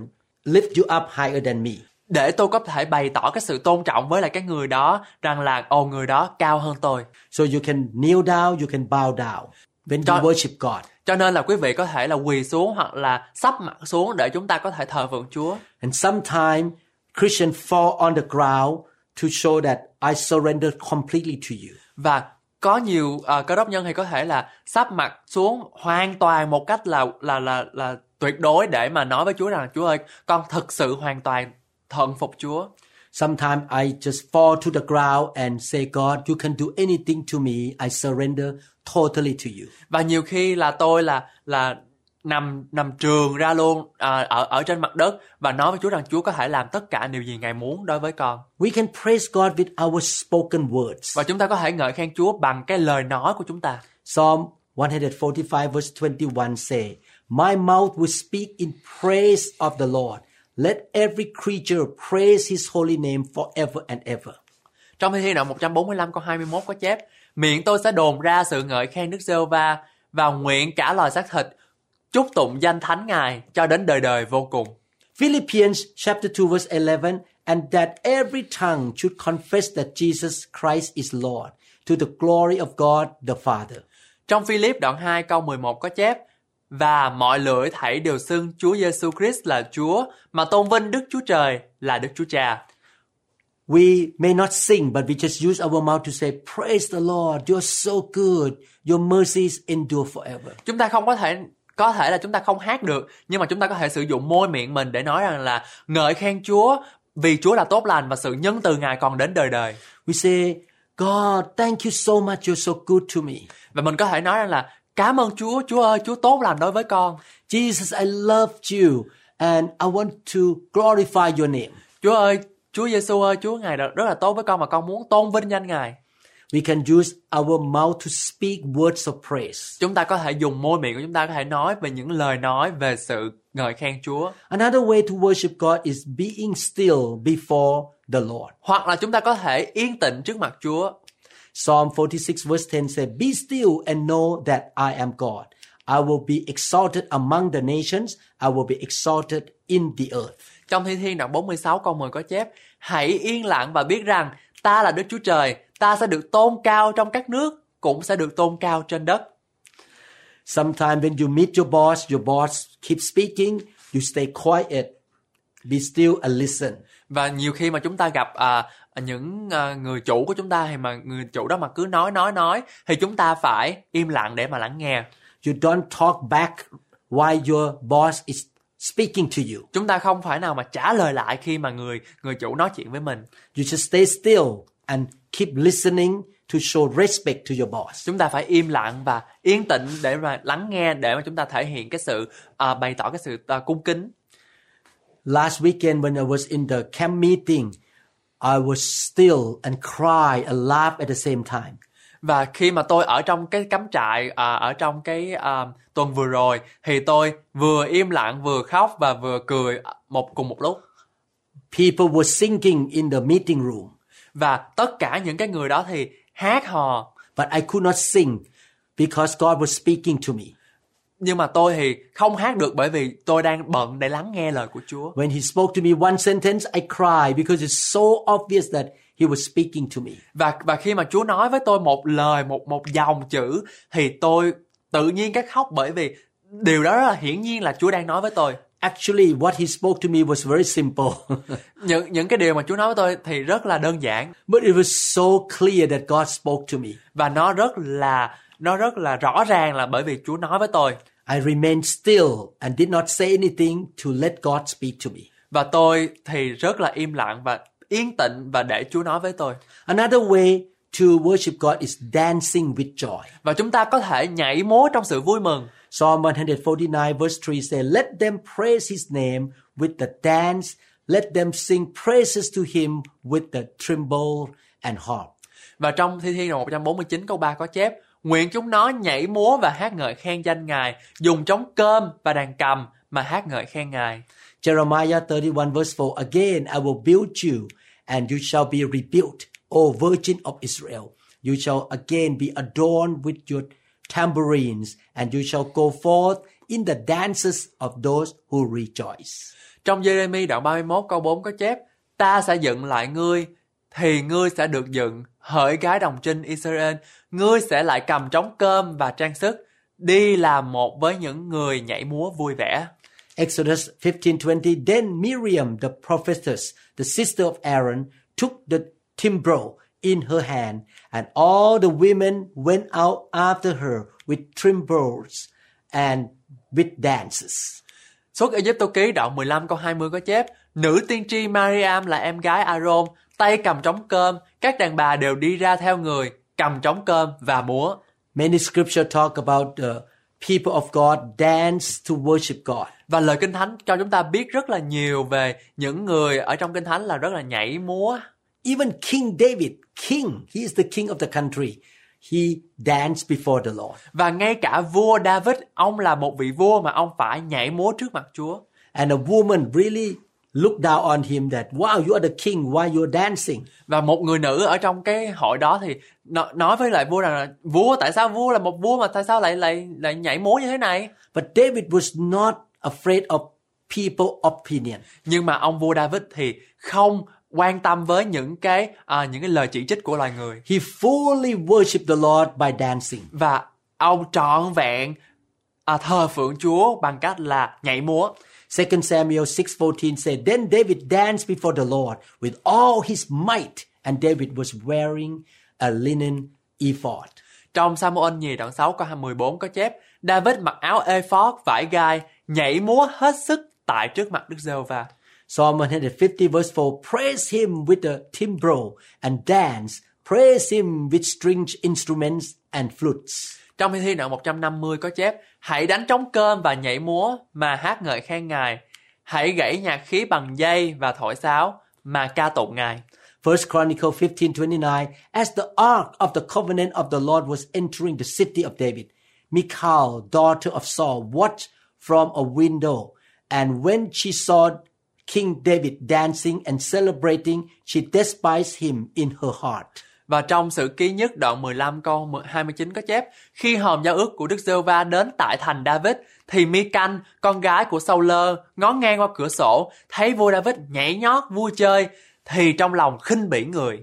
lift you up higher than me. để tôi có thể bày tỏ cái sự tôn trọng với lại cái người đó rằng là ồ người đó cao hơn tôi. So you can kneel down, you can bow down when Cho- you worship God. Cho nên là quý vị có thể là quỳ xuống hoặc là sắp mặt xuống để chúng ta có thể thờ phượng Chúa. And sometimes Christians fall on the ground to show that I surrender completely to you. Và có nhiều uh, cơ đốc nhân thì có thể là sắp mặt xuống hoàn toàn một cách là là là là tuyệt đối để mà nói với Chúa rằng Chúa ơi, con thực sự hoàn toàn thuận phục Chúa. Sometimes I just fall to the ground and say, God, you can do anything to me. I surrender totally to you. và nhiều khi là tôi là là nằm nằm trường ra luôn à, ở ở trên mặt đất và nói với Chúa rằng Chúa có thể làm tất cả điều gì Ngài muốn đối với con We can praise God with our spoken words. và chúng ta có thể ngợi khen Chúa bằng cái lời nói của chúng ta Psalm 145 verse 21 say, My mouth will speak in praise of the Lord. Let every creature praise his holy name forever and ever. trong thi đoạn 145 câu 21 có chép miệng tôi sẽ đồn ra sự ngợi khen Đức giê va và nguyện cả loài xác thịt chúc tụng danh thánh Ngài cho đến đời đời vô cùng Philippians chapter 2 verse 11 and that every tongue should confess that Jesus Christ is Lord to the glory of God the Father. Trong Philip đoạn 2 câu 11 có chép Và mọi lưỡi thảy đều xưng Chúa Giêsu Christ là Chúa, mà tôn vinh Đức Chúa Trời là Đức Chúa Cha. We may not sing, but we just use our mouth to say, Praise the Lord, you're so good, your mercies endure forever. Chúng ta không có thể có thể là chúng ta không hát được, nhưng mà chúng ta có thể sử dụng môi miệng mình để nói rằng là ngợi khen Chúa vì Chúa là tốt lành và sự nhân từ Ngài còn đến đời đời. We say, God, thank you so much, you're so good to me. Và mình có thể nói rằng là cảm ơn Chúa, Chúa ơi, Chúa tốt lành đối với con. Jesus, I love you and I want to glorify your name. Chúa ơi, Chúa Giêsu ơi, Chúa Ngài rất là tốt với con mà con muốn tôn vinh danh Ngài. We can use our mouth to speak words of praise. Chúng ta có thể dùng môi miệng của chúng ta có thể nói về những lời nói về sự ngợi khen Chúa. Another way to worship God is being still before the Lord. Hoặc là chúng ta có thể yên tĩnh trước mặt Chúa. Psalm 46 verse 10 says, Be still and know that I am God. I will be exalted among the nations. I will be exalted in the earth. Trong Thi Thiên đoạn 46 câu 10 có chép, Hãy yên lặng và biết rằng ta là Đức Chúa Trời, ta sẽ được tôn cao trong các nước, cũng sẽ được tôn cao trên đất. Sometimes when you meet your boss, your boss keeps speaking, you stay quiet, be still and listen. Và nhiều khi mà chúng ta gặp à, những à, người chủ của chúng ta thì mà người chủ đó mà cứ nói nói nói thì chúng ta phải im lặng để mà lắng nghe. You don't talk back while your boss is speaking to you. Chúng ta không phải nào mà trả lời lại khi mà người người chủ nói chuyện với mình. You just stay still and keep listening to show respect to your boss. Chúng ta phải im lặng và yên tĩnh để mà lắng nghe để mà chúng ta thể hiện cái sự à, bày tỏ cái sự à, cung kính. Last weekend when I was in the camp meeting, I was still and cry and laugh at the same time. Và khi mà tôi ở trong cái cắm trại à, ở trong cái à, tuần vừa rồi thì tôi vừa im lặng vừa khóc và vừa cười một cùng một lúc. People were singing in the meeting room, Và tất cả những cái người đó thì hát hò but I could not sing because God was speaking to me. nhưng mà tôi thì không hát được bởi vì tôi đang bận để lắng nghe lời của Chúa. When he spoke to me one sentence, I cried because it's so obvious that he was speaking to me. Và và khi mà Chúa nói với tôi một lời một một dòng chữ thì tôi tự nhiên cái khóc bởi vì điều đó rất là hiển nhiên là Chúa đang nói với tôi. Actually, what he spoke to me was very simple, *laughs* Những những cái điều mà Chúa nói với tôi thì rất là đơn giản but it was so clear that God spoke to me. và nó rất là nó rất là rõ ràng là bởi vì Chúa nói với tôi I remained still and did not say anything to let God speak to me. và tôi thì rất là im lặng và yên tĩnh và để Chúa nói với tôi. Another way to worship God is dancing with joy. Và chúng ta có thể nhảy múa trong sự vui mừng. Psalm 149 verse 3 says, Let them praise his name with the dance, let them sing praises to him with the timbrel and harp. Và trong Thi Thiên đoạn 149 câu 3 có chép Nguyện chúng nó nhảy múa và hát ngợi khen danh Ngài Dùng trống cơm và đàn cầm mà hát ngợi khen Ngài Jeremiah 31 verse 4 Again I will build you, and you shall be rebuilt, O Virgin of Israel. You shall again be adorned with your tambourines, and you shall go forth in the dances of those who rejoice. Trong Jeremy đoạn 31 câu 4 có chép Ta sẽ dựng lại ngươi Thì ngươi sẽ được dựng Hỡi gái đồng trinh Israel Ngươi sẽ lại cầm trống cơm và trang sức Đi làm một với những người nhảy múa vui vẻ Exodus 15:20 Then Miriam the prophetess, the sister of Aaron, took the timbrel in her hand, and all the women went out after her with timbrels and with dances. Xuất Ai-Cập ký đoạn 15 câu 20 có chép Nữ tiên tri Mariam là em gái Aaron Tay cầm trống cơm Các đàn bà đều đi ra theo người Cầm trống cơm và múa Many scripture talk about the people of God dance to worship God. Và lời Kinh Thánh cho chúng ta biết rất là nhiều về những người ở trong Kinh Thánh là rất là nhảy múa. Even King David, king, he is the king of the country. He danced before the Lord. Và ngay cả vua David, ông là một vị vua mà ông phải nhảy múa trước mặt Chúa. And a woman really looked down on him that, wow, you are the king, why you're dancing? Và một người nữ ở trong cái hội đó thì nó- nói với lại vua rằng là vua tại sao vua là một vua mà tại sao lại lại lại nhảy múa như thế này? But David was not afraid of people opinion. Nhưng mà ông vua David thì không quan tâm với những cái à, những cái lời chỉ trích của loài người He fully worshiped the Lord by dancing. và ông trọn vẹn à, thờ phượng Chúa bằng cách là nhảy múa. 2 Samuel 6:14 said, Then David danced before the Lord with all his might, and David was wearing a linen ephod. Trong Samuel nhì đoạn 6 câu 14 có chép David mặc áo ephod vải gai nhảy múa hết sức tại trước mặt Đức Giê-hô-va. Psalm 150 verse 4 Praise him with the timbrel and dance. Praise him with stringed instruments and flutes. Trong thi đoạn 150 có chép Hãy đánh trống cơm và nhảy múa mà hát ngợi khen Ngài. Hãy gãy nhạc khí bằng dây và thổi sáo mà ca tụng Ngài. First Chronicle 15:29 As the ark of the covenant of the Lord was entering the city of David, Michal, daughter of Saul, watched from a window, and when she saw King David dancing and celebrating, she despised him in her heart. Và trong sự ký nhất đoạn 15 câu 29 có chép Khi hòm giao ước của Đức giê va đến tại thành David Thì mi canh, con gái của Saul ngó ngang qua cửa sổ Thấy vua David nhảy nhót vui chơi Thì trong lòng khinh bỉ người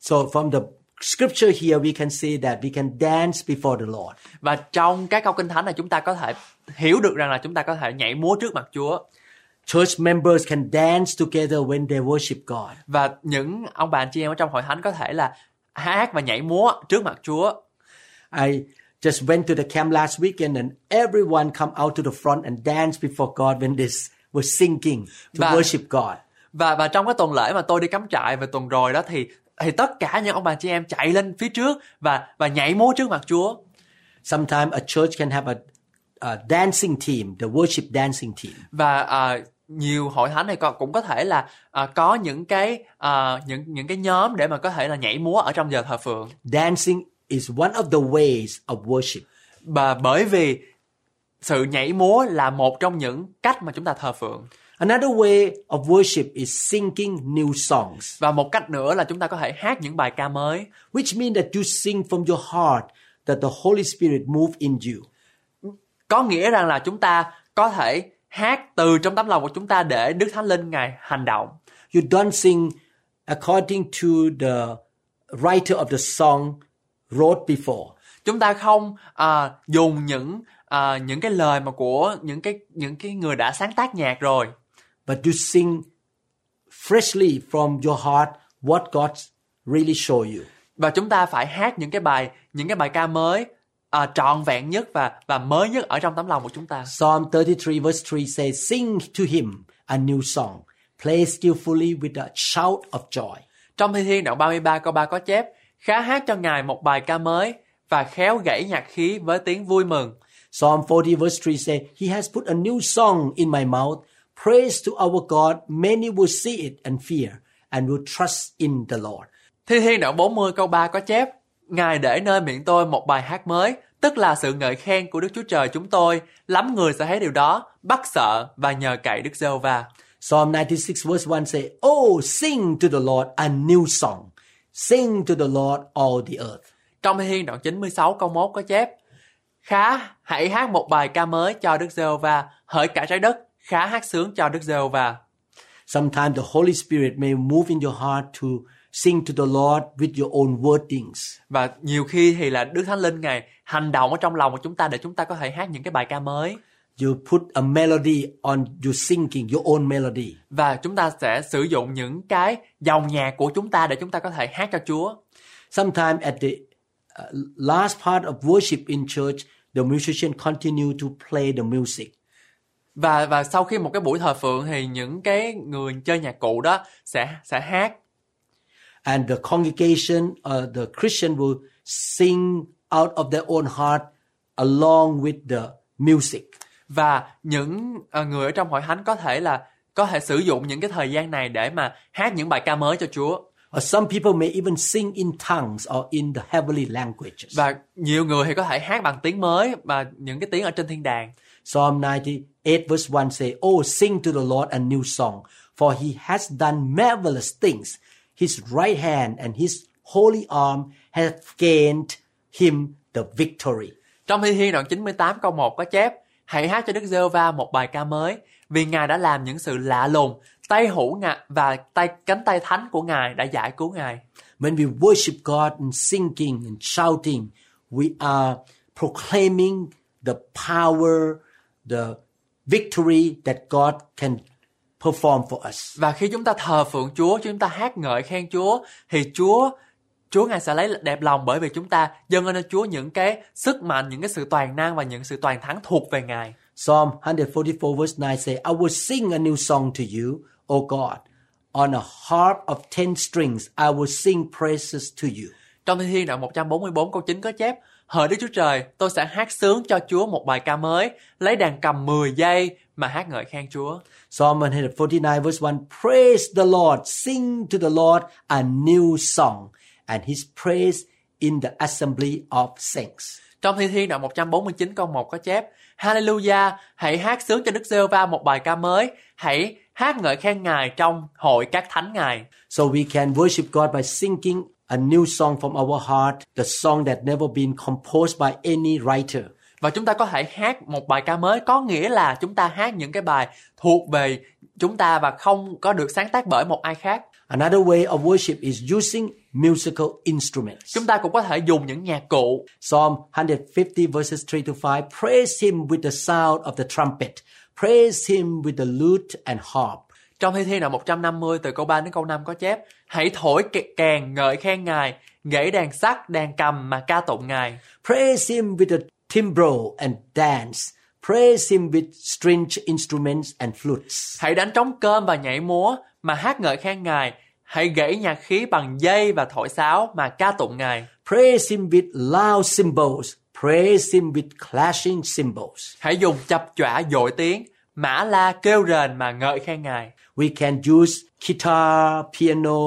So from the scripture here, we can see that we can dance before the Lord. Và trong các câu kinh thánh này chúng ta có thể hiểu được rằng là chúng ta có thể nhảy múa trước mặt Chúa Church members can dance together when they worship God. Và những ông bà anh chị em ở trong hội thánh có thể là hát và nhảy múa trước mặt Chúa I just went to the camp last weekend and everyone come out to the front and dance before God when they were singing to Và- worship God. và và trong cái tuần lễ mà tôi đi cắm trại về tuần rồi đó thì thì tất cả những ông bà chị em chạy lên phía trước và và nhảy múa trước mặt Chúa Sometimes a church can have a, a dancing team, the worship dancing team. và à, nhiều hội thánh này có- cũng có thể là à, có những cái à, những những cái nhóm để mà có thể là nhảy múa ở trong giờ thờ phượng Dancing is one of the ways of worship. và bởi vì sự nhảy múa là một trong những cách mà chúng ta thờ phượng Another way of worship is singing new songs, và một cách nữa là chúng ta có thể hát những bài ca mới which means that you sing from your heart that the Holy Spirit move in you. có nghĩa rằng là chúng ta có thể hát từ trong tấm lòng của chúng ta để Đức Thánh Linh ngài hành động You don't sing according to the writer of the song wrote before. chúng ta không à, dùng những à, những cái lời mà của những cái những cái người đã sáng tác nhạc rồi but you sing freshly from your heart what God really show you. và chúng ta phải hát những cái bài những cái bài ca mới à, trọn vẹn nhất và và mới nhất ở trong tấm lòng của chúng ta Psalm 33 verse 3 says, Sing to him a new song, play skillfully with a shout of joy. trong thi thiên đoạn 33 câu 3 có chép khá hát cho ngài một bài ca mới và khéo gãy nhạc khí với tiếng vui mừng Psalm 40 verse 3 says, He has put a new song in my mouth. Praise to our God. Many will see it and fear and will trust in the Lord. Thi Thiên đoạn 40 câu 3 có chép Ngài để nơi miệng tôi một bài hát mới Tức là sự ngợi khen của Đức Chúa Trời chúng tôi Lắm người sẽ thấy điều đó Bắt sợ và nhờ cậy Đức giê va Psalm 96 verse 1 say, Oh, sing to the Lord a new song. Sing to the Lord all the earth. Trong Thi Thiên đoạn 96 câu 1 có chép Khá hãy hát một bài ca mới cho Đức giê va Hỡi cả trái đất khá hát sướng cho Đức giê va Sometimes the Holy Spirit may move in your heart to sing to the Lord with your own wordings. Và nhiều khi thì là Đức Thánh Linh Ngài hành động ở trong lòng của chúng ta để chúng ta có thể hát những cái bài ca mới You put a melody on your singing, your own melody. và chúng ta sẽ sử dụng những cái dòng nhạc của chúng ta để chúng ta có thể hát cho Chúa. Sometimes at the uh, last part of worship in church, the musician continue to play the music. Và và sau khi một cái buổi thờ phượng thì những cái người chơi nhạc cụ đó sẽ sẽ hát And the congregation, uh, the Christian will sing out of their own heart along with the music. và những ờ, người ở trong hội thánh có thể là có thể sử dụng những cái thời gian này để mà hát những bài ca mới cho Chúa. Or some people may even sing in tongues or in the heavenly languages. Và nhiều người thì có thể hát bằng tiếng mới và những cái tiếng ở trên thiên đàng. Psalm 98 verse 1 say, Oh, sing to the Lord a new song, for he has done marvelous things. His right hand and his holy arm have gained him the victory. Trong Thi Thiên đoạn 98 câu 1 có chép Hãy hát cho Đức giê va một bài ca mới vì Ngài đã làm những sự lạ lùng tay hữu ngài và tay cánh tay thánh của Ngài đã giải cứu Ngài. When we worship God and singing and shouting, we are proclaiming the power, the victory that God can perform for us. Và khi chúng ta thờ phượng Chúa, chúng ta hát ngợi khen Chúa thì Chúa Chúa Ngài sẽ lấy đẹp lòng bởi vì chúng ta dâng lên Chúa những cái sức mạnh, những cái sự toàn năng và những sự toàn thắng thuộc về Ngài. Psalm 144 verse 9 say, I will sing a new song to you, O God. On a harp of ten strings, I will sing praises to you. Trong Thi Thiên đoạn 144 câu 9 có chép Hỡi Đức Chúa Trời, tôi sẽ hát sướng cho Chúa một bài ca mới, lấy đàn cầm 10 giây mà hát ngợi khen Chúa. Psalm 149 verse 1 Praise the Lord, sing to the Lord a new song, and his praise in the assembly of saints. Trong thi thiên đoạn 149 câu 1 có chép Hallelujah, hãy hát sướng cho Đức giê va một bài ca mới, hãy hát ngợi khen Ngài trong hội các thánh Ngài. So we can worship God by singing a new song from our heart, the song that never been composed by any writer. Và chúng ta có thể hát một bài ca mới có nghĩa là chúng ta hát những cái bài thuộc về chúng ta và không có được sáng tác bởi một ai khác. Another way of worship is using musical instruments. Chúng ta cũng có thể dùng những nhạc cụ. Psalm 150 verses 3 to 5 Praise him with the sound of the trumpet. Praise him with the lute and harp. Trong thi thiên đoạn 150 từ câu 3 đến câu 5 có chép Hãy thổi kèn ngợi khen Ngài, gãy đàn sắt, đàn cầm mà ca tụng Ngài. Praise him with the timbrel and dance. Praise him with stringed instruments and flutes. Hãy đánh trống cơm và nhảy múa mà hát ngợi khen Ngài. Hãy gãy nhạc khí bằng dây và thổi sáo mà ca tụng Ngài. Praise him with loud cymbals. Praise him with clashing cymbals. Hãy dùng chập chọa dội tiếng, mã la kêu rền mà ngợi khen Ngài. We can use guitar, piano,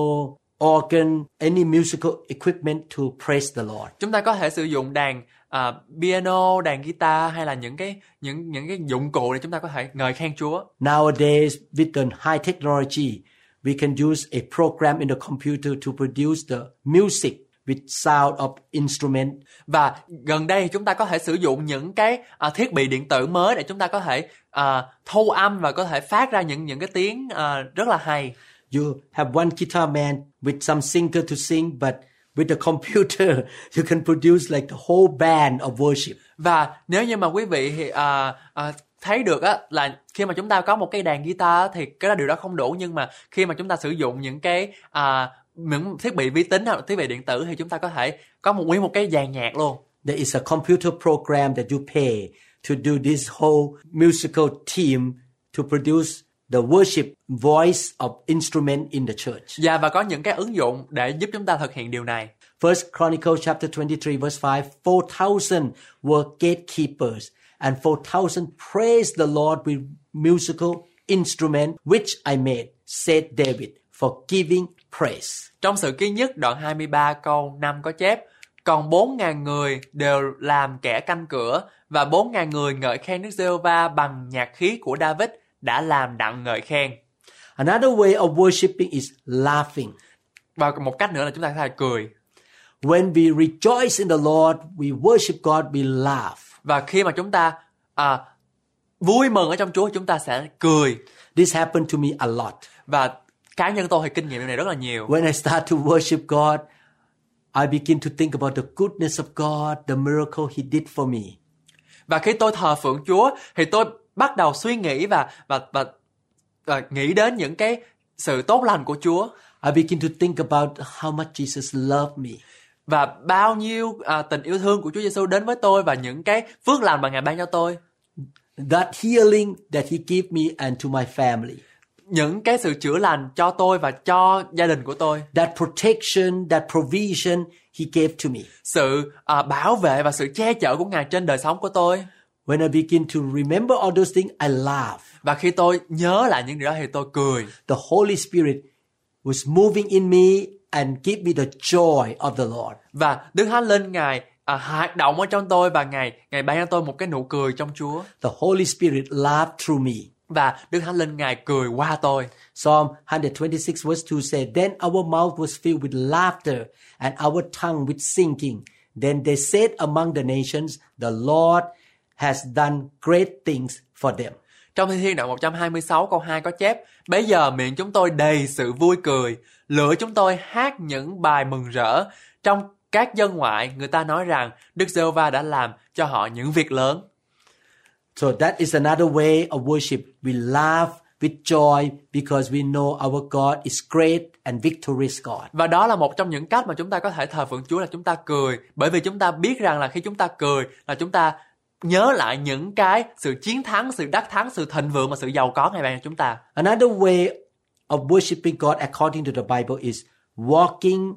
organ, any musical equipment to praise the Lord. Chúng ta có thể sử dụng đàn à, piano, đàn guitar hay là những cái những những cái dụng cụ để chúng ta có thể ngợi khen Chúa. Nowadays, with the high technology, we can use a program in the computer to produce the music with sound of instrument. Và gần đây chúng ta có thể sử dụng những cái à, thiết bị điện tử mới để chúng ta có thể à, thu âm và có thể phát ra những những cái tiếng à, rất là hay. You have one guitar man with some singer to sing, but with the computer, *laughs* you can produce like the whole band of worship. Và nếu như mà quý vị à, à, thấy được á là khi mà chúng ta có một cái đàn guitar thì cái đó điều đó không đủ nhưng mà khi mà chúng ta sử dụng những cái à, những thiết bị vi tính hoặc là thiết bị điện tử thì chúng ta có thể có một nguyên một cái dàn nhạc luôn. There is a computer program that you pay to do this whole musical team to produce the worship voice of instrument in the church. Và và có những cái ứng dụng để giúp chúng ta thực hiện điều này. First Chronicle chapter 23 verse 5 4,000 were gatekeepers and 4,000 praised the Lord with musical instrument which I made, said David, for giving praise. Trong sự ký nhất đoạn 23 câu 5 có chép còn 4.000 người đều làm kẻ canh cửa và 4.000 người ngợi khen Đức giê va bằng nhạc khí của David đã làm đặng ngợi khen. Another way of worshiping is laughing. Và một cách nữa là chúng ta có thể cười. When we rejoice in the Lord, we worship God, we laugh. Và khi mà chúng ta à, vui mừng ở trong Chúa chúng ta sẽ cười. This happened to me a lot. Và cá nhân tôi thì kinh nghiệm điều này rất là nhiều. When I start to worship God, I begin to think about the goodness of God, the miracle He did for me. Và khi tôi thờ phượng Chúa thì tôi bắt đầu suy nghĩ và và và, và nghĩ đến những cái sự tốt lành của Chúa I begin to think about how much Jesus loved me. và bao nhiêu à, tình yêu thương của Chúa Giêsu đến với tôi và những cái phước lành mà Ngài ban cho tôi. That healing that He gave me and to my family. Những cái sự chữa lành cho tôi và cho gia đình của tôi. That protection, that provision He gave to me. Sự à, bảo vệ và sự che chở của Ngài trên đời sống của tôi. When I begin to remember all those things, I laugh. Và khi tôi nhớ lại những điều đó thì tôi cười. The Holy Spirit was moving in me and give me the joy of the Lord. Và Đức Thánh Linh Ngài à, hoạt động ở trong tôi và Ngài Ngài ban cho tôi một cái nụ cười trong Chúa. The Holy Spirit laughed through me. Và Đức Thánh Linh Ngài cười qua tôi. Psalm 126 verse 2 said, Then our mouth was filled with laughter and our tongue with singing. Then they said among the nations, The Lord has done great things for them. Trong Thi Thiên đoạn 126 câu 2 có chép Bây giờ miệng chúng tôi đầy sự vui cười Lửa chúng tôi hát những bài mừng rỡ Trong các dân ngoại người ta nói rằng Đức giê va đã làm cho họ những việc lớn So that is another way of worship. We laugh with joy because we know our God is great and victorious God. Và đó là một trong những cách mà chúng ta có thể thờ phượng Chúa là chúng ta cười Bởi vì chúng ta biết rằng là khi chúng ta cười là chúng ta nhớ lại những cái sự chiến thắng, sự đắc thắng, sự thịnh vượng và sự giàu có ngày ban cho chúng ta Another way of worshiping God according to the Bible is walking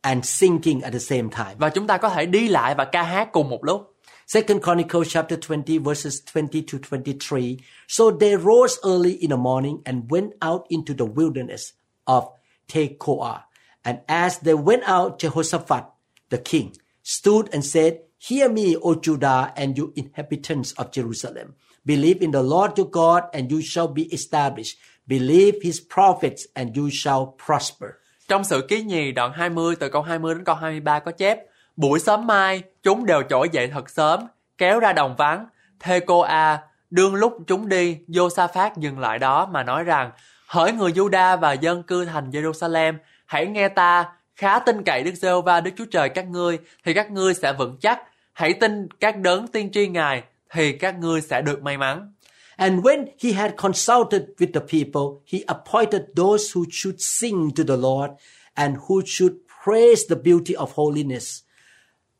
and singing at the same time. Và chúng ta có thể đi lại và ca hát cùng một lúc Second Chronicles chapter 20 verses 20 to 23. So they rose early in the morning and went out into the wilderness of Tekoa. And as they went out, Jehoshaphat, the king, stood and said, Hear me, O Judah, and you inhabitants of Jerusalem. Believe in the Lord your God, and you shall be established. Believe his prophets, and you shall prosper. Trong sự ký nhì đoạn 20 từ câu 20 đến câu 23 có chép Buổi sớm mai, chúng đều trỗi dậy thật sớm, kéo ra đồng vắng. Thê cô A, đương lúc chúng đi, Josaphat dừng lại đó mà nói rằng Hỡi người Juda và dân cư thành Jerusalem, hãy nghe ta, khá tin cậy Đức giê va Đức Chúa Trời các ngươi, thì các ngươi sẽ vững chắc. Hãy tin các đấng tiên tri Ngài, thì các ngươi sẽ được may mắn. And when he had consulted with the people, he appointed those who should sing to the Lord and who should praise the beauty of holiness.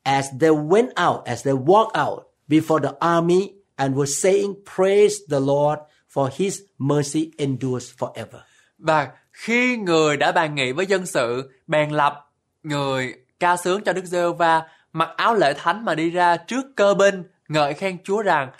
As they went out, as they walked out before the army and were saying, Praise the Lord, for his mercy endures forever. Và khi người đã bàn nghị với dân sự, bèn lập người ca sướng cho Đức giê va mặc áo lễ thánh mà đi ra trước cơ binh, ngợi khen Chúa rằng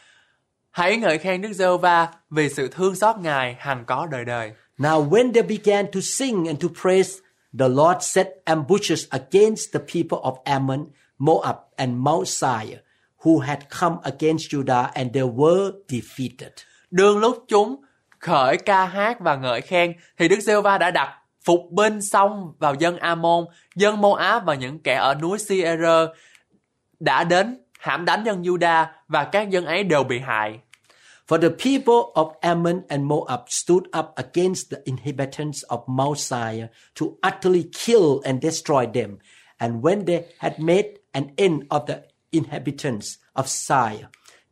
Hãy ngợi khen Đức giê va vì sự thương xót Ngài hằng có đời đời. Now, when they began to sing and to praise, the Lord set ambushes against the people of Ammon, Moab, and Mount Seir, who had come against Judah, and they were defeated. Đương lúc chúng khởi ca hát và ngợi khen thì Đức giê va đã đặt phục binh xong vào dân Amon, dân Moab và những kẻ ở núi Seir đã đến hãm đánh dân Juda và các dân ấy đều bị hại. For the people of Ammon and Moab stood up against the inhabitants of Mount Seir to utterly kill and destroy them. And when they had made an end of the inhabitants of Seir,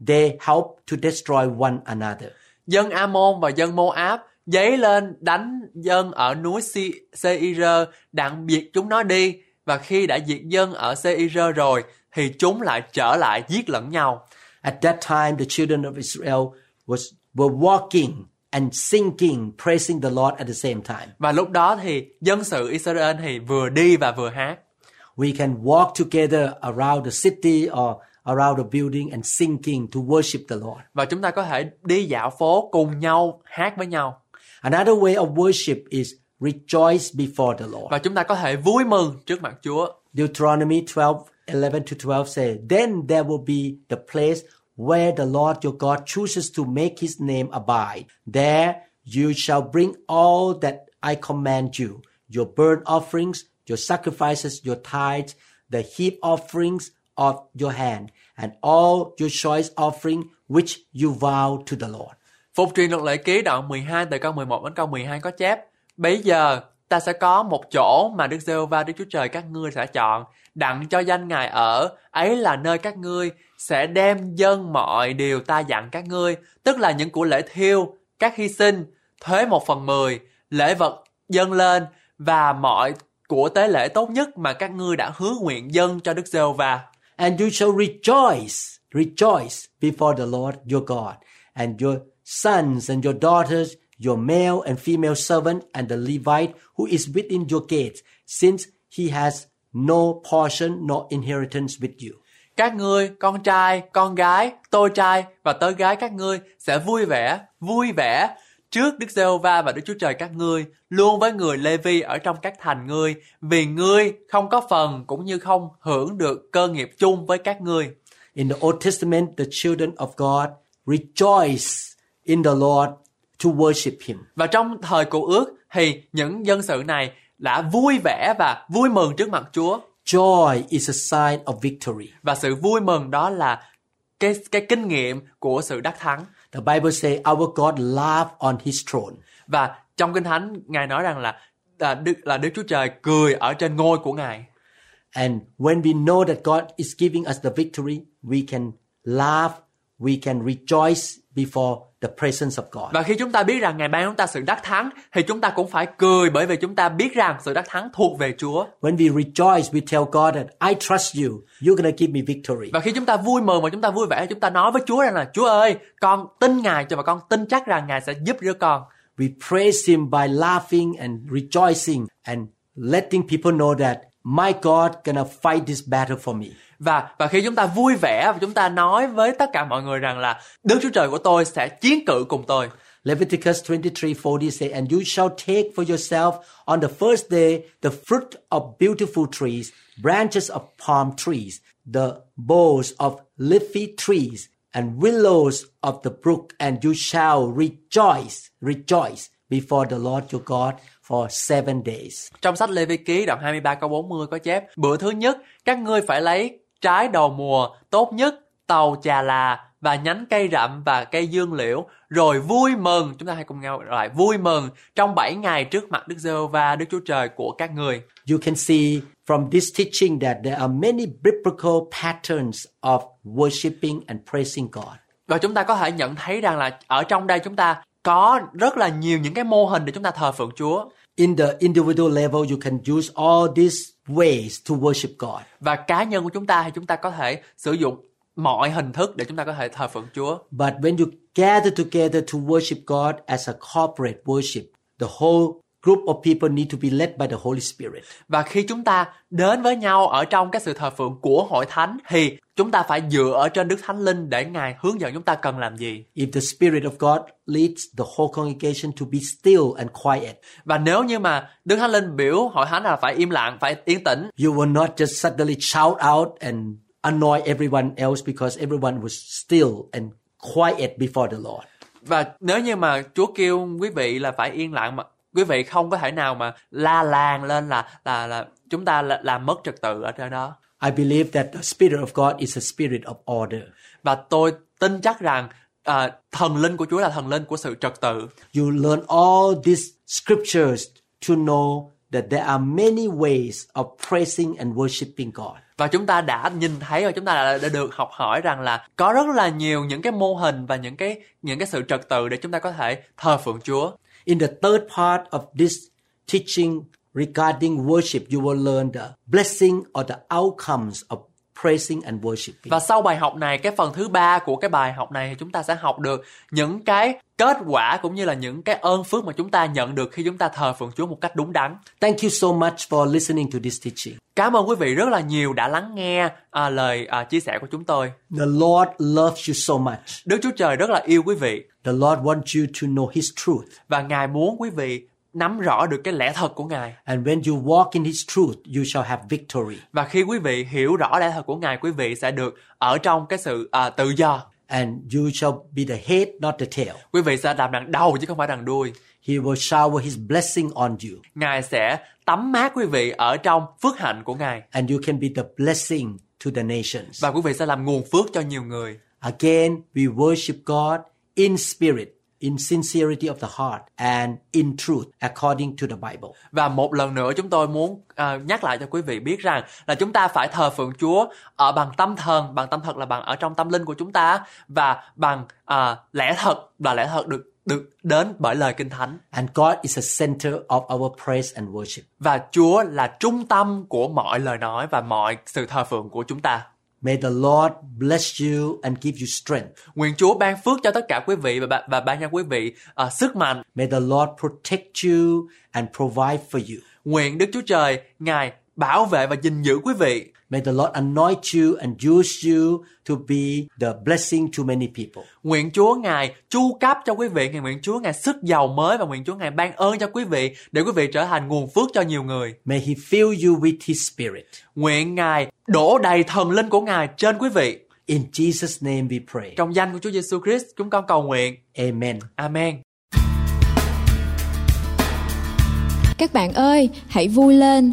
they helped to destroy one another. Dân Ammon và dân Moab dấy lên đánh dân ở núi Seir đặng diệt chúng nó đi và khi đã diệt dân ở Seir rồi thì chúng lại trở lại giết lẫn nhau. At that time, the children of Israel was, were walking and singing, praising the Lord at the same time. Và lúc đó thì dân sự Israel thì vừa đi và vừa hát. We can walk together around the city or around the building and singing to worship the Lord. Và chúng ta có thể đi dạo phố cùng nhau hát với nhau. Another way of worship is rejoice before the Lord. Và chúng ta có thể vui mừng trước mặt Chúa. Deuteronomy 12, 11 to 12 say, Then there will be the place where the Lord your God chooses to make his name abide. There you shall bring all that I command you, your burnt offerings, your sacrifices, your tithes, the heap offerings of your hand, and all your choice offering which you vow to the Lord. Phục truyền luật lệ ký đoạn 12 từ câu 11 đến câu 12 có chép Bây giờ ta sẽ có một chỗ mà Đức giê va Đức Chúa Trời các ngươi sẽ chọn đặng cho danh Ngài ở ấy là nơi các ngươi sẽ đem dân mọi điều ta dặn các ngươi tức là những của lễ thiêu các hy sinh thuế một phần mười lễ vật dâng lên và mọi của tế lễ tốt nhất mà các ngươi đã hứa nguyện dân cho Đức giê va And you shall rejoice, rejoice before the Lord your God, and your sons and your daughters, your male and female servant, and the Levite who is within your gates, since he has no portion nor inheritance with you. Các ngươi, con trai, con gái, tôi trai và tớ gái các ngươi sẽ vui vẻ, vui vẻ trước Đức giê va và Đức Chúa Trời các ngươi, luôn với người Lê Vi ở trong các thành ngươi, vì ngươi không có phần cũng như không hưởng được cơ nghiệp chung với các ngươi. In the Old Testament, the children of God rejoice in the Lord to worship him. Và trong thời cụ ước thì những dân sự này đã vui vẻ và vui mừng trước mặt Chúa. Joy is a sign of victory. Và sự vui mừng đó là cái cái kinh nghiệm của sự đắc thắng. The Bible say our God laughed on his throne. Và trong Kinh Thánh, Ngài nói rằng là là Đức là Đức Chúa Trời cười ở trên ngôi của Ngài. And when we know that God is giving us the victory, we can laugh, we can rejoice before the presence of God. Và khi chúng ta biết rằng Ngài ban chúng ta sự đắc thắng thì chúng ta cũng phải cười bởi vì chúng ta biết rằng sự đắc thắng thuộc về Chúa. When we rejoice, we tell God that I trust you. You're going to give me victory. Và khi chúng ta vui mừng và chúng ta vui vẻ chúng ta nói với Chúa rằng là Chúa ơi, con tin Ngài cho và con tin chắc rằng Ngài sẽ giúp đỡ con. We praise him by laughing and rejoicing and letting people know that my God gonna fight this battle for me. và và khi chúng ta vui vẻ và chúng ta nói với tất cả mọi người rằng là Đức Chúa Trời của tôi sẽ chiến cự cùng tôi Leviticus 23:40 say, And you shall take for yourself on the first day the fruit of beautiful trees, branches of palm trees, the boughs of leafy trees, and willows of the brook, and you shall rejoice, rejoice before the Lord your God for seven days. Trong sách Lê Vi Ký đoạn 23 câu 40 có chép Bữa thứ nhất các ngươi phải lấy trái đầu mùa tốt nhất tàu trà là và nhánh cây rậm và cây dương liễu rồi vui mừng chúng ta hãy cùng nhau lại vui mừng trong 7 ngày trước mặt Đức Giê-hô-va Đức Chúa Trời của các người You can see from this teaching that there are many biblical patterns of worshiping and praising God. và chúng ta có thể nhận thấy rằng là ở trong đây chúng ta có rất là nhiều những cái mô hình để chúng ta thờ phượng Chúa In the individual level, you can use all these ways to worship God. và cá nhân của chúng ta thì chúng ta có thể sử dụng mọi hình thức để chúng ta có thể thờ phượng Chúa But when you gather together to worship God as a corporate worship, the whole group of people need to be led by the Holy Spirit. Và khi chúng ta đến với nhau ở trong cái sự thờ phượng của hội thánh thì chúng ta phải dựa ở trên Đức Thánh Linh để Ngài hướng dẫn chúng ta cần làm gì. If the Spirit of God leads the whole congregation to be still and quiet, Và nếu như mà Đức Thánh Linh biểu hội thánh là phải im lặng, phải yên tĩnh you will not just suddenly shout out and annoy everyone else because everyone was still and quiet before the Lord. và nếu như mà Chúa kêu quý vị là phải yên lặng mà quý vị không có thể nào mà la làng lên là là là chúng ta là, làm mất trật tự ở trên đó. I believe that the Spirit of God is a spirit of order. Và tôi tin chắc rằng à, thần linh của Chúa là thần linh của sự trật tự. You learn all these scriptures to know that there are many ways of praising and worshiping God. và chúng ta đã nhìn thấy và chúng ta đã, đã được học hỏi rằng là có rất là nhiều những cái mô hình và những cái những cái sự trật tự để chúng ta có thể thờ phượng Chúa. In the third part of this teaching regarding worship, you will learn the blessing or the outcomes of praising and worshiping. Và sau bài học này, cái phần thứ ba của cái bài học này thì chúng ta sẽ học được những cái kết quả cũng như là những cái ơn phước mà chúng ta nhận được khi chúng ta thờ phượng Chúa một cách đúng đắn. Thank you so much for listening to this teaching. Cảm ơn quý vị rất là nhiều đã lắng nghe à, lời à, chia sẻ của chúng tôi. The Lord loves you so much. Đức Chúa Trời rất là yêu quý vị The Lord wants you to know His truth. và Ngài muốn quý vị nắm rõ được cái lẽ thật của Ngài. And when you walk in His truth, you shall have victory. Và khi quý vị hiểu rõ lẽ thật của Ngài, quý vị sẽ được ở trong cái sự à, tự do. And you shall be the head, not the tail. Quý vị sẽ làm đằng đầu chứ không phải đằng đuôi. He will shower His blessing on you. Ngài sẽ tắm mát quý vị ở trong phước hạnh của Ngài. And you can be the blessing to the nations. Và quý vị sẽ làm nguồn phước cho nhiều người. Again, we worship God in spirit, in sincerity of the heart, and in truth, according to the Bible. Và một lần nữa chúng tôi muốn à, nhắc lại cho quý vị biết rằng là chúng ta phải thờ phượng Chúa ở bằng tâm thần, bằng tâm thật là bằng ở trong tâm linh của chúng ta và bằng à, lẽ thật và lẽ thật được được đến bởi lời kinh thánh. And God is a center of our praise and worship. Và Chúa là trung tâm của mọi lời nói và mọi sự thờ phượng của chúng ta. May the Lord bless you and give you strength. Nguyện Chúa ban phước cho tất cả quý vị và và ban cho quý vị à, sức mạnh. May the Lord protect you and provide for you. Nguyện Đức Chúa Trời Ngài bảo vệ và gìn giữ quý vị. May the Lord anoint you and use you to be the blessing to many people. Nguyện Chúa Ngài chu cấp cho quý vị, Ngài nguyện Chúa Ngài sức giàu mới và nguyện Chúa Ngài ban ơn cho quý vị để quý vị trở thành nguồn phước cho nhiều người. May He fill you with His Spirit. Nguyện Ngài đổ đầy thần linh của Ngài trên quý vị. In Jesus' name we pray. Trong danh của Chúa Giêsu Christ, chúng con cầu nguyện. Amen. Amen. Các bạn ơi, hãy vui lên,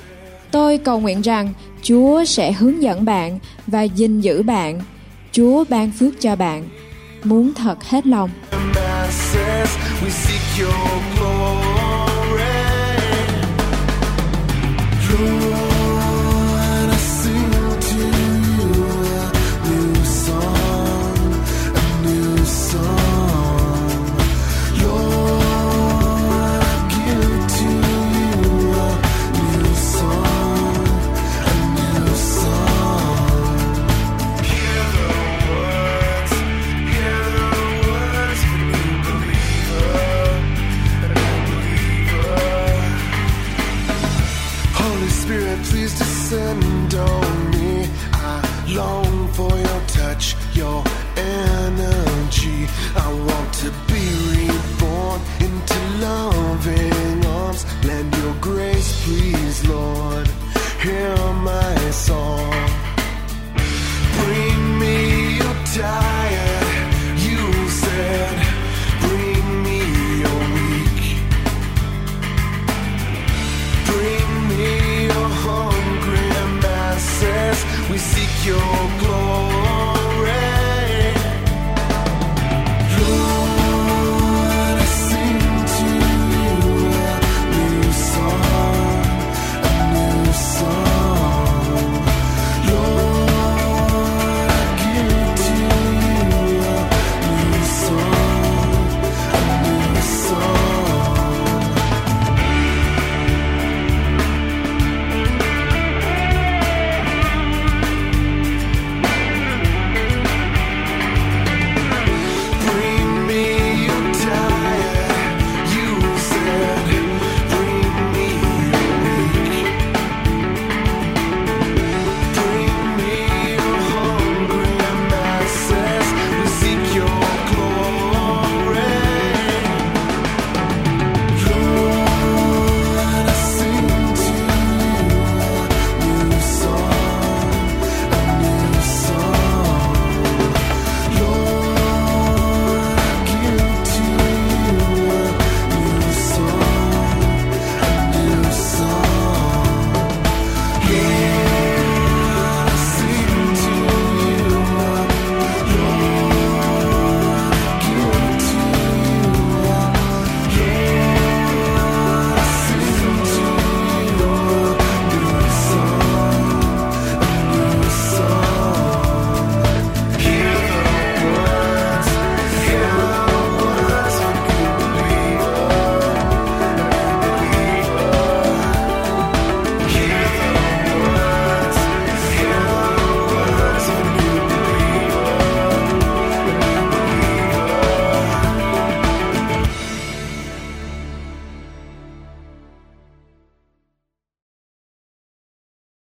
Tôi cầu nguyện rằng Chúa sẽ hướng dẫn bạn và gìn giữ bạn. Chúa ban phước cho bạn. Muốn thật hết lòng. we seek your glory. Lord,